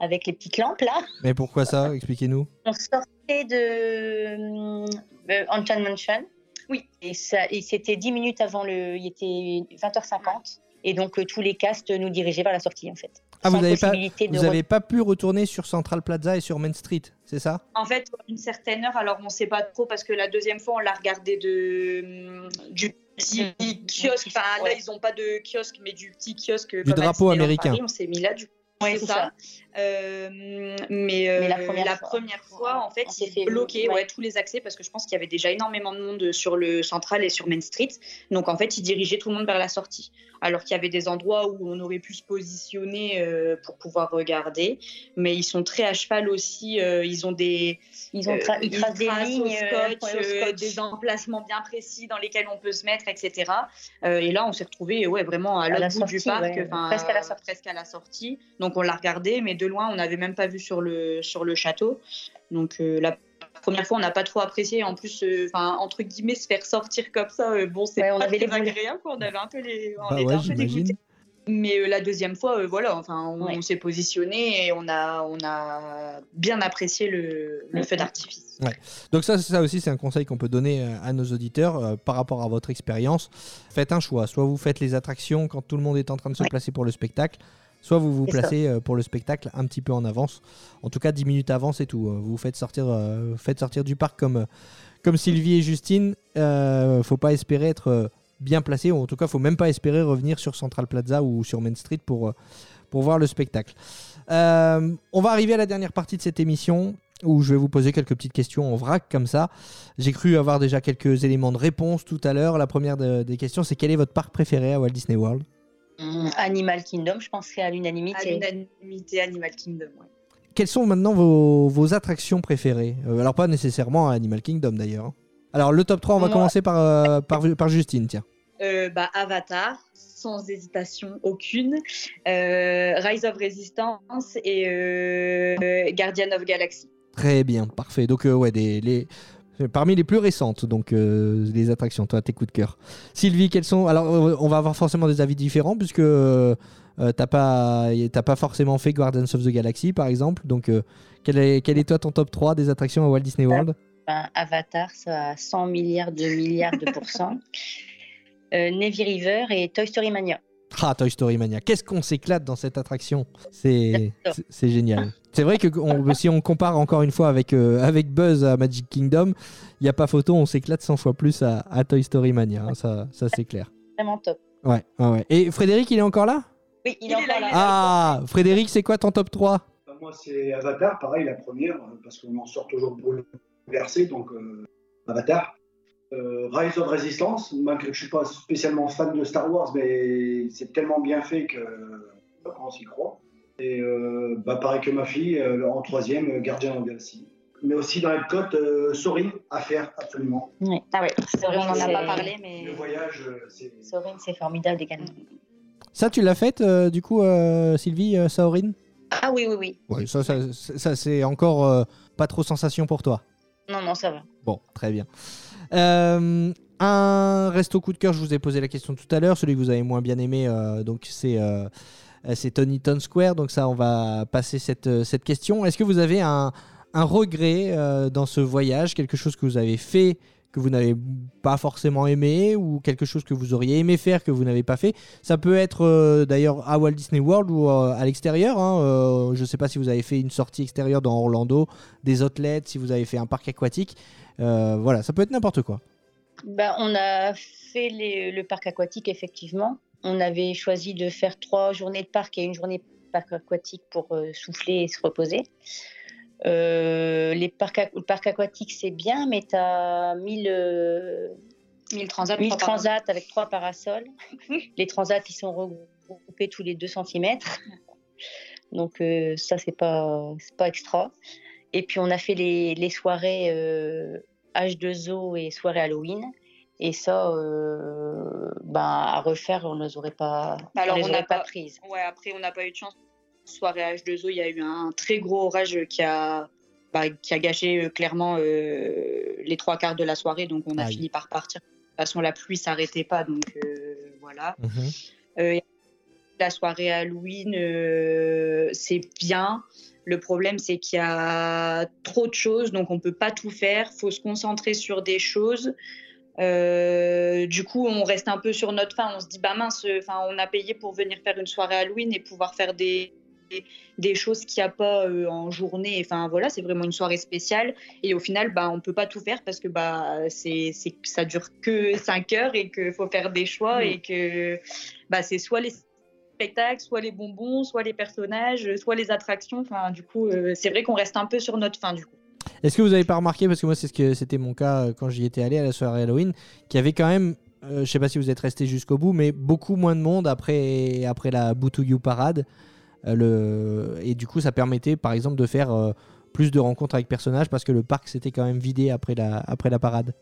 [SPEAKER 6] avec les petites lampes là.
[SPEAKER 4] Mais pourquoi ça? Expliquez-nous.
[SPEAKER 6] On sortait de euh, Enchanted Mansion.
[SPEAKER 5] Oui.
[SPEAKER 6] Et, ça, et c'était 10 minutes avant le. Il était 20h50. Et donc, euh, tous les castes nous dirigeaient vers la sortie, en fait.
[SPEAKER 4] Ah, vous n'avez pas, vous avez pas pu retourner sur Central Plaza et sur Main Street, c'est ça?
[SPEAKER 5] En fait, une certaine heure, alors on sait pas trop parce que la deuxième fois, on l'a regardé de, hum, du petit kiosque. Enfin, là, ils ont pas de kiosque, mais du petit kiosque.
[SPEAKER 4] Du
[SPEAKER 5] comme
[SPEAKER 4] drapeau américain.
[SPEAKER 5] Paris, on s'est mis là, du coup.
[SPEAKER 6] Ouais,
[SPEAKER 5] c'est ça. Euh, mais, euh,
[SPEAKER 6] Mais la première fois.
[SPEAKER 5] fois, en fait, ils
[SPEAKER 6] fait
[SPEAKER 5] bloquaient
[SPEAKER 6] ouais.
[SPEAKER 5] ouais, tous les accès parce que je pense qu'il y avait déjà énormément de monde sur le central et sur Main Street. Donc, en fait, ils dirigeaient tout le monde vers la sortie. Alors qu'il y avait des endroits où on aurait pu se positionner euh, pour pouvoir regarder. Mais ils sont très à cheval aussi. euh, ils ont des,
[SPEAKER 6] Ils, ont tra-
[SPEAKER 5] euh,
[SPEAKER 6] ils tracent des lignes euh,
[SPEAKER 5] scotch, euh,
[SPEAKER 6] scotch.
[SPEAKER 5] des emplacements bien précis dans lesquels on peut se mettre, etc. Euh, et là, on s'est retrouvé ouais, vraiment à
[SPEAKER 6] À la
[SPEAKER 5] l'autre bout du parc,
[SPEAKER 6] presque à la sortie.
[SPEAKER 5] presque à la sortie. Donc on l'a regardé, mais de loin, on n'avait même pas vu sur le, sur le château. Donc euh, la première fois, on n'a pas trop apprécié. En plus, euh, entre guillemets, se faire sortir comme ça, euh, bon, c'est
[SPEAKER 6] Ouais, on
[SPEAKER 5] pas
[SPEAKER 6] avait
[SPEAKER 5] très
[SPEAKER 6] les
[SPEAKER 5] agréable. quoi. On avait un peu les, on
[SPEAKER 4] Bah
[SPEAKER 5] était
[SPEAKER 4] ouais,
[SPEAKER 5] un peu
[SPEAKER 4] j'imagine.
[SPEAKER 5] dégoûtés. Mais euh, la deuxième fois, euh, voilà, enfin, on,
[SPEAKER 6] Ouais.
[SPEAKER 5] on s'est positionné et on a, on a bien apprécié le, le feu d'artifice.
[SPEAKER 4] Donc ça, ça aussi, c'est un conseil qu'on peut donner à nos auditeurs euh, par rapport à votre expérience. Faites un choix. Soit vous faites les attractions quand tout le monde est en train de se
[SPEAKER 6] Ouais.
[SPEAKER 4] placer pour le spectacle, soit vous vous placez euh, pour le spectacle un petit peu en avance. En tout cas, 10 minutes avant, c'est tout. Euh, Vous vous faites sortir, euh, faites sortir du parc comme, euh, comme Sylvie et Justine. Faut pas espérer être bien placé, ou en tout cas, faut même pas espérer revenir sur Central Plaza ou sur Main Street pour, pour voir le spectacle. On va arriver à la dernière partie de cette émission où je vais vous poser quelques petites questions en vrac comme ça. J'ai cru avoir déjà quelques éléments de réponse tout à l'heure. La première de- des questions, c'est quel est votre parc préféré à Walt Disney World?
[SPEAKER 6] Animal Kingdom, je pense que c'est à
[SPEAKER 5] À
[SPEAKER 6] l'unanimité.
[SPEAKER 5] l'unanimité Animal Kingdom.
[SPEAKER 4] Quelles sont maintenant vos, vos attractions préférées Euh, Alors pas nécessairement à Animal Kingdom d'ailleurs. hein. Alors le top 3, on va
[SPEAKER 5] Moi-
[SPEAKER 4] commencer par, euh, par, par Justine, tiens.
[SPEAKER 5] Euh, bah, Avatar, sans hésitation aucune. Euh, Rise of Resistance et euh, Guardian of Galaxy.
[SPEAKER 4] Très bien, parfait. Donc euh, ouais, des, les, parmi les plus récentes, donc euh, les attractions, toi, tes coups de cœur. Sylvie, quels sont Alors euh, on va avoir forcément des avis différents puisque euh, euh, t'as pas, pas forcément fait Guardians of the Galaxy par exemple. Donc euh, quel, est, quel est toi ton top 3 des attractions à Walt Disney World?
[SPEAKER 6] Enfin, Avatar, ça a 100 milliards de milliards de pourcents. Euh, Navy River et Toy Story Mania.
[SPEAKER 4] Ah, Toy Story Mania. Qu'est-ce qu'on s'éclate dans cette attraction? C'est génial. C'est vrai que on- si on compare encore une fois avec, euh, avec Buzz à Magic Kingdom, il n'y a pas photo, on s'éclate 100 fois plus à, à Toy Story Mania. hein, ça, ça c'est clair.
[SPEAKER 6] Vraiment top.
[SPEAKER 4] Ouais, ouais, ouais. Et Frédéric, il est encore là?
[SPEAKER 6] Oui, il,
[SPEAKER 5] Il
[SPEAKER 6] est encore
[SPEAKER 5] là,
[SPEAKER 4] Ah, Frédéric, c'est quoi ton top 3
[SPEAKER 7] Bah, Moi, c'est Avatar, pareil, la première, euh, parce qu'on en sort toujours bouleversé, donc euh, Avatar. Euh, Rise of Resistance, malgré que je ne suis pas spécialement fan de Star Wars, mais c'est tellement bien fait que euh, on s'y croit. Et euh, bah, pareil que ma fille, euh, en troisième, euh, of the Galaxy. Mais aussi dans Epcot, euh, Sorin à faire absolument.
[SPEAKER 5] Ah ouais, c'est vrai, on n'en a pas parlé, mais.
[SPEAKER 7] Le voyage, c'est
[SPEAKER 6] Sorin, c'est formidable également.
[SPEAKER 4] Ça, tu l'as faite, euh, du coup, euh, Sylvie, euh, Saorine?
[SPEAKER 6] Ah oui, oui, oui.
[SPEAKER 4] Ouais, ça, ça, ça, c'est encore euh, pas trop sensation pour toi.
[SPEAKER 6] Non, non, ça va.
[SPEAKER 4] Bon, très bien. Euh, un resto coup de cœur, je vous ai posé la question tout à l'heure, celui que vous avez moins bien aimé, euh, donc c'est euh, c'est Tony Town Square, donc ça on va passer cette, euh, cette question. Est-ce que vous avez un, regret euh, dans ce voyage, quelque chose que vous avez fait que vous n'avez pas forcément aimé ou quelque chose que vous auriez aimé faire que vous n'avez pas fait? Ça peut être euh, d'ailleurs à Walt Disney World ou euh, à l'extérieur. hein. Euh, je ne sais pas si vous avez fait une sortie extérieure dans Orlando, des outlets, si vous avez fait un parc aquatique. Euh, voilà, ça peut être n'importe quoi.
[SPEAKER 6] Ben, on a fait le parc aquatique, effectivement. On avait choisi de faire trois journées de parc et une journée de parc aquatique pour euh, souffler et se reposer. Euh, les parcs, le parc aquatique, c'est bien, mais tu as 1000, euh,
[SPEAKER 5] 1000 transats.
[SPEAKER 6] 1000
[SPEAKER 5] trois par an.
[SPEAKER 6] transats avec trois parasols. les transats, ils sont regroupés tous les 2 cm. Donc, euh, ça, c'est pas, pas extra. Et puis, on a fait les, les soirées euh, H2O et soirée Halloween. Et ça, euh, ben, à refaire, on ne les aurait pas,
[SPEAKER 5] Alors,
[SPEAKER 6] on les
[SPEAKER 5] on
[SPEAKER 6] aurait
[SPEAKER 5] n'a
[SPEAKER 6] pas,
[SPEAKER 5] pas-
[SPEAKER 6] prises.
[SPEAKER 5] Ouais, après, on n'a pas eu de chance. Soirée H2O, il y a eu un très gros orage qui a, bah, qui a gâché euh, clairement euh, les trois quarts de la soirée. Donc, on a
[SPEAKER 4] Aïe.
[SPEAKER 5] fini par partir. De toute façon, la pluie s'arrêtait pas. Donc, euh, voilà.
[SPEAKER 4] Mhm.
[SPEAKER 5] Euh, la soirée Halloween, euh, c'est bien. Le problème, c'est qu'il y a trop de choses, donc on peut pas tout faire. faut se concentrer sur des choses. Euh, du coup, on reste un peu sur notre fin. On se dit, bah mince, enfin, on a payé pour venir faire une soirée Halloween et pouvoir faire des, des, des choses qu'il n'y a pas euh, en journée. Enfin, voilà, c'est vraiment une soirée spéciale. Et au final, bah, on peut pas tout faire parce que bah, c'est, c'est, ça dure que 5 heures et qu'il faut faire des choix
[SPEAKER 6] Mm.
[SPEAKER 5] et que bah, c'est soit les spectacles, soit les bonbons, soit les personnages, soit les attractions. Enfin, du coup, euh, c'est vrai qu'on reste un peu sur notre fin, du coup.
[SPEAKER 4] Est-ce que vous n'avez pas remarqué, parce que moi c'est ce que c'était mon cas euh, quand j'y étais allé à la soirée Halloween, qu'il y avait quand même, euh, je sais pas si vous êtes resté jusqu'au bout, mais beaucoup moins de monde après, après la Boo to You parade. Euh. Et du coup ça permettait par exemple de faire euh, plus de rencontres avec personnages parce que le parc s'était quand même vidé après la parade.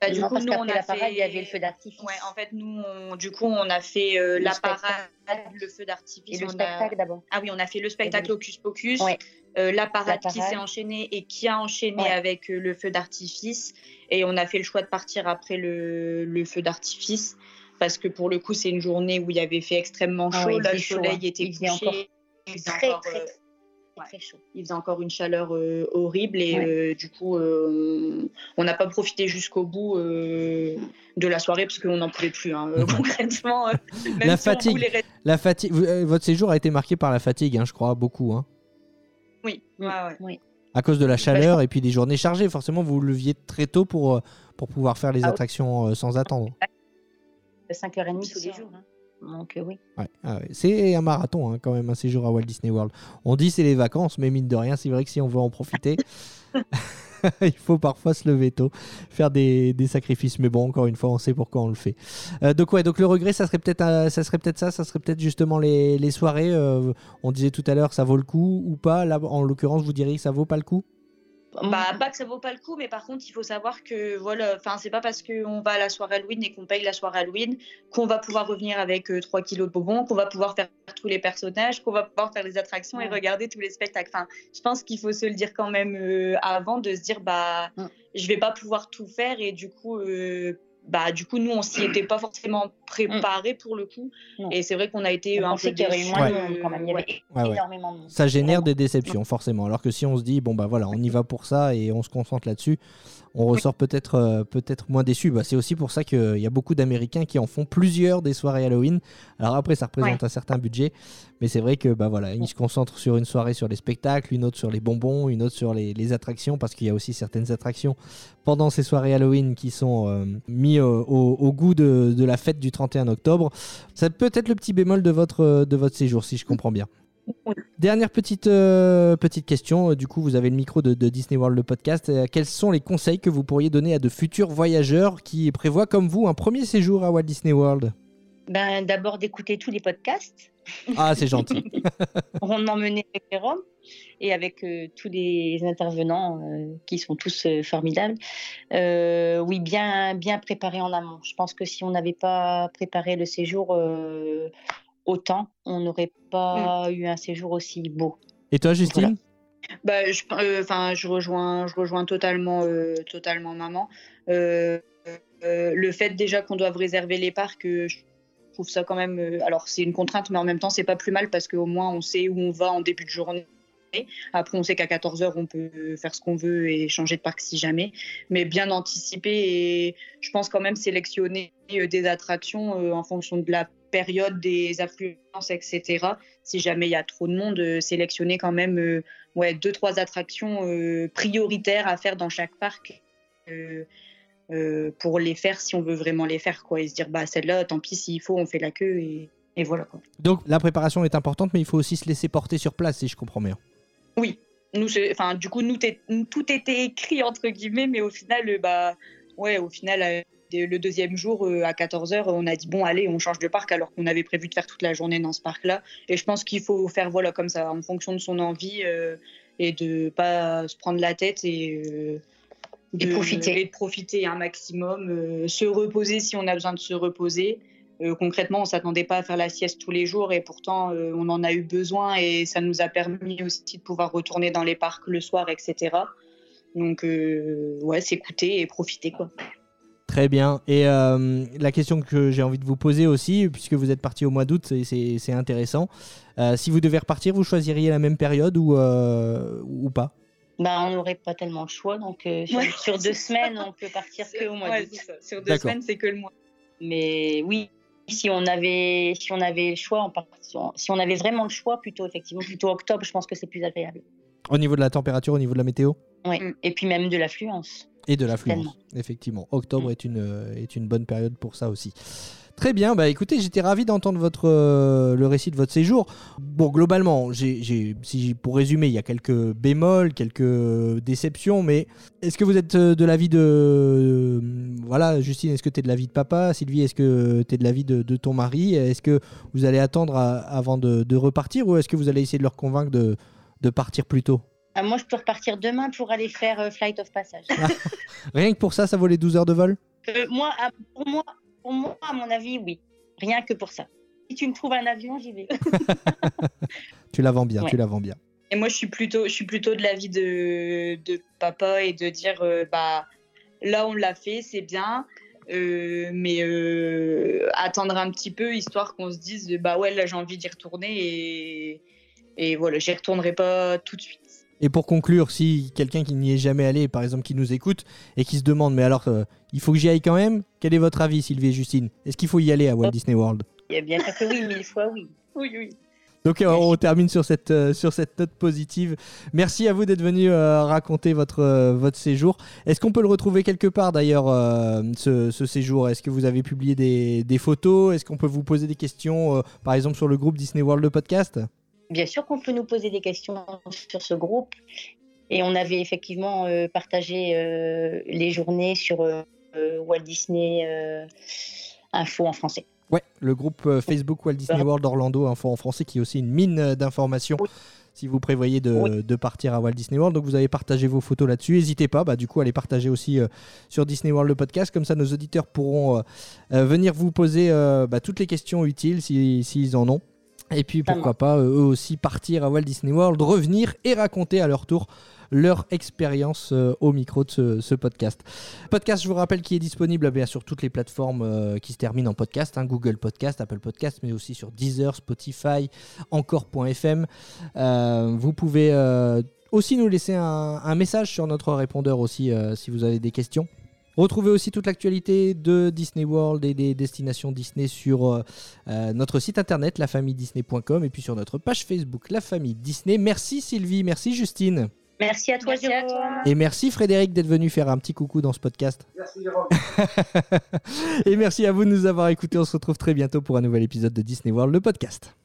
[SPEAKER 5] Bah, du coup,
[SPEAKER 6] parce
[SPEAKER 5] nous, on a
[SPEAKER 6] la parade,
[SPEAKER 5] fait-
[SPEAKER 6] il y avait le feu d'artifice.
[SPEAKER 5] Ouais, en fait, nous, on- du coup, on a fait euh,
[SPEAKER 6] Le
[SPEAKER 5] la
[SPEAKER 6] spectacle.
[SPEAKER 5] parade, le feu d'artifice.
[SPEAKER 6] Et le
[SPEAKER 5] a-
[SPEAKER 6] spectacle d'abord.
[SPEAKER 5] Ah oui, on a fait le spectacle
[SPEAKER 6] le-
[SPEAKER 5] Hocus Pocus,
[SPEAKER 6] Ouais.
[SPEAKER 5] euh, la, parade
[SPEAKER 6] La
[SPEAKER 5] qui s'est enchaînée et qui a enchaîné
[SPEAKER 6] Ouais.
[SPEAKER 5] avec euh, le feu d'artifice. Et on a fait le choix de partir après le, le feu d'artifice. Parce que pour le coup, c'est une journée où il avait fait extrêmement chaud. là, le
[SPEAKER 6] faisait chaud,
[SPEAKER 5] soleil
[SPEAKER 6] hein.
[SPEAKER 5] était couché.
[SPEAKER 6] encore Très,
[SPEAKER 5] encore,
[SPEAKER 6] très, très, très chaud.
[SPEAKER 5] il faisait encore une chaleur euh, horrible et
[SPEAKER 6] Ouais.
[SPEAKER 5] euh, du coup euh, on n'a pas profité jusqu'au bout euh, de la soirée parce qu'on n'en pouvait plus hein, concrètement euh, même
[SPEAKER 4] La
[SPEAKER 5] si on
[SPEAKER 4] fatigue.
[SPEAKER 5] voulait rester-
[SPEAKER 4] La fatigue, vous- votre séjour a été marqué par la fatigue, hein, je crois, beaucoup. hein.
[SPEAKER 5] oui ouais.
[SPEAKER 6] Oui.
[SPEAKER 4] à cause de la chaleur et puis des journées chargées. Forcément, vous leviez très tôt pour, pour pouvoir faire les
[SPEAKER 6] Ah oui.
[SPEAKER 4] attractions sans attendre.
[SPEAKER 6] 5h30
[SPEAKER 5] C'est
[SPEAKER 6] tous les jours. hein. Donc euh, oui.
[SPEAKER 4] Ouais, ah ouais. C'est un marathon hein, quand même, un séjour à Walt Disney World. On dit c'est les vacances, mais mine de rien, c'est vrai que si on veut en profiter, il faut parfois se lever tôt, faire des, des sacrifices. Mais bon, encore une fois, on sait pourquoi on le fait. Euh, donc ouais, donc le regret, ça serait peut-être euh, ça, serait peut-être ça, ça serait peut-être justement les, les soirées. on disait tout à l'heure, ça vaut le coup ou pas? Là, en l'occurrence, vous diriez que ça vaut pas le coup?
[SPEAKER 5] Bah pas que ça vaut pas le coup mais par contre il faut savoir que voilà enfin c'est pas parce qu'on va à la soirée Halloween et qu'on paye la soirée Halloween qu'on va pouvoir revenir avec euh, 3 kilos de bonbons qu'on va pouvoir faire tous les personnages qu'on va pouvoir faire les attractions et regarder tous les spectacles. Enfin je pense qu'il faut se le dire quand même euh, avant de se dire bah
[SPEAKER 6] Mm.
[SPEAKER 5] je vais pas pouvoir tout faire et du coup euh, bah du coup nous on s'y était pas forcément préparé pour le coup
[SPEAKER 6] Non.
[SPEAKER 5] et c'est vrai qu'on a été
[SPEAKER 6] On
[SPEAKER 5] un peu
[SPEAKER 6] qu'il y
[SPEAKER 5] déçus,
[SPEAKER 6] moins de monde quand même. Il y avait
[SPEAKER 4] Ouais,
[SPEAKER 6] énormément de monde.
[SPEAKER 4] Ça génère
[SPEAKER 6] Vraiment.
[SPEAKER 4] des déceptions, forcément. Alors que si on se dit, bon, bah voilà, on y va pour ça et on se concentre là-dessus, on ressort peut-être euh, peut-être moins déçu. Bah, c'est aussi pour ça qu'il y a beaucoup d'Américains qui en font plusieurs des soirées Halloween. Alors après, ça représente un certain budget, mais c'est vrai que bah voilà, ils se concentrent sur une soirée sur les spectacles, une autre sur les bonbons, une autre sur les, les attractions, parce qu'il y a aussi certaines attractions pendant ces soirées Halloween qui sont euh, mis au, au- au goût de, de la fête du 31 octobre. Ça peut être le petit bémol de votre, de votre séjour, si je comprends bien. Dernière petite, euh, petite question. Euh, Du coup, vous avez le micro de, de Disney World, le podcast. Euh, quels sont les conseils que vous pourriez donner à de futurs voyageurs qui prévoient, comme vous, un premier séjour à Walt Disney World?
[SPEAKER 6] Ben, D'abord d'écouter tous les podcasts.
[SPEAKER 4] Ah, c'est gentil.
[SPEAKER 6] rondement mené avec Jérôme et avec euh, tous les intervenants euh, qui sont tous euh, formidables. Oui, bien, bien préparé en amont. Je pense que si on n'avait pas préparé le séjour autant, on n'aurait pas eu un séjour aussi beau.
[SPEAKER 4] Et toi, Justine
[SPEAKER 5] Bah, je, euh, enfin, je rejoins, je rejoins totalement, euh, totalement maman. Euh, euh, le fait déjà qu'on doive réserver les parcs, euh, je trouve ça quand même. euh, alors c'est une contrainte, mais en même temps c'est pas plus mal parce qu'au moins on sait où on va en début de journée Après, on sait qu'à 14h, on peut faire ce qu'on veut et changer de parc si jamais. Mais bien anticiper et je pense quand même sélectionner des attractions en fonction de la période, des affluences, etc. Si jamais il y a trop de monde, euh, sélectionner quand même ouais, deux, trois attractions prioritaires à faire dans chaque parc. pour les faire si on veut vraiment les faire quoi et se dire bah celle-là tant pis s'il faut on fait la queue et, et voilà quoi.
[SPEAKER 4] Donc la préparation est importante mais il faut aussi se laisser porter sur place si je comprends bien.
[SPEAKER 5] Oui, nous, enfin, du coup, nous, tout était écrit entre guillemets, mais au final, euh, bah, ouais, au final, euh, le deuxième jour euh, à 14h, on a dit bon, allez, on change de parc alors qu'on avait prévu de faire toute la journée dans ce parc-là. Et je pense qu'il faut faire voilà comme ça, en fonction de son envie et de pas se prendre la tête et
[SPEAKER 6] de, profiter.
[SPEAKER 5] et de profiter un maximum, se reposer si on a besoin de se reposer. Euh, concrètement, on s'attendait pas à faire la sieste tous les jours et pourtant euh, on en a eu besoin et ça nous a permis aussi de pouvoir retourner dans les parcs le soir, etc. Donc euh, ouais, s'écouter et profiter quoi.
[SPEAKER 4] Très bien. Et la question que j'ai envie de vous poser aussi, puisque vous êtes parti au mois d'août, c'est intéressant. si vous devez repartir, vous choisiriez la même période ou, ou pas?
[SPEAKER 6] Bah, on n'aurait pas tellement le choix, donc sur, deux semaines, on peut partir que au mois d'août.
[SPEAKER 5] Sur deux semaines, c'est que le mois.
[SPEAKER 6] Mais oui, si on avait, si on avait le choix, si on avait vraiment le choix, plutôt effectivement, plutôt octobre, je pense que c'est plus agréable.
[SPEAKER 4] Au niveau de la température, au niveau de la météo?
[SPEAKER 6] Oui, mm. et puis même de l'affluence.
[SPEAKER 4] Et de l'affluence, effectivement. Octobre mm. est, une, est une bonne période pour ça aussi. Très bien, bah écoutez, j'étais ravi d'entendre votre euh, le récit de votre séjour. Bon, globalement, j'ai, si pour résumer, il y a quelques bémols, quelques déceptions, mais est-ce que vous êtes euh, de l'avis de euh, voilà, Justine, est-ce que tu es de l'avis de papa? Sylvie, est-ce que tu es de l'avis de, de ton mari? Est-ce que vous allez attendre avant de, repartir ou est-ce que vous allez essayer de leur convaincre de, de partir plus tôt?
[SPEAKER 6] Ah, Moi, je peux repartir demain pour aller faire Flight of Passage.
[SPEAKER 4] Rien que pour ça, ça vaut les 12 heures de vol?
[SPEAKER 6] Moi, pour moi, pour moi, à mon avis, oui. Rien que pour ça. Si tu me trouves un avion, j'y vais.
[SPEAKER 4] tu la vends bien, tu la vends bien.
[SPEAKER 5] Et moi, je suis plutôt, je suis plutôt de l'avis de, de papa et de dire, euh, bah, là, on l'a fait, c'est bien. Euh, mais euh, attendre un petit peu histoire qu'on se dise bah ouais là j'ai envie d'y retourner et, et voilà j'y retournerai pas tout de suite
[SPEAKER 4] et pour conclure, si quelqu'un qui n'y est jamais allé, par exemple, qui nous écoute et qui se demande, mais alors, euh, il faut que j'y aille quand même? Quel est votre avis, Sylvie et Justine? Est-ce qu'il faut y aller à Walt Disney World?
[SPEAKER 6] Eh bien sûr que oui, mille fois oui. Oui, oui.
[SPEAKER 4] Donc euh, on termine sur cette, euh, sur cette note positive. Merci à vous d'être venu raconter votre, votre séjour. Est-ce qu'on peut le retrouver quelque part d'ailleurs, ce, ce, séjour? Est-ce que vous avez publié des, des photos? Est-ce qu'on peut vous poser des questions, par exemple sur le groupe Disney World le podcast?
[SPEAKER 6] Bien sûr qu'on peut nous poser des questions sur ce groupe. Et on avait effectivement euh, partagé euh, les journées sur euh, Walt Disney Info en français.
[SPEAKER 4] Ouais, le groupe Facebook Walt Disney World Orlando Info en français qui est aussi une mine d'informations. Si vous prévoyez de, partir à Walt Disney World, donc vous avez partagé vos photos là-dessus. N'hésitez pas, bah, du coup, à les partager aussi sur Disney World le podcast. Comme ça, nos auditeurs pourront venir vous poser bah, toutes les questions utiles s'ils en ont. Et puis pourquoi pas euh, eux aussi partir à Walt Disney World, revenir et raconter à leur tour leur expérience euh, au micro de ce, podcast. Podcast, je vous rappelle, qui est disponible bien sur toutes les plateformes euh, qui se terminent en podcast, hein, Google Podcast, Apple Podcast, mais aussi sur Deezer, Spotify, encore.fm. vous pouvez aussi nous laisser un, un, message sur notre répondeur aussi si vous avez des questions. Retrouvez aussi toute l'actualité de Disney World et des destinations Disney sur euh, euh, notre site internet lafamille-disney.com et puis sur notre page Facebook La Famille Disney. Merci Sylvie, merci Justine.
[SPEAKER 6] Merci à toi, Jérôme.
[SPEAKER 4] Et merci Frédéric d'être venu faire un petit coucou dans ce podcast.
[SPEAKER 7] Merci Jérôme.
[SPEAKER 4] et merci à vous de nous avoir écoutés. On se retrouve très bientôt pour un nouvel épisode de Disney World, le podcast.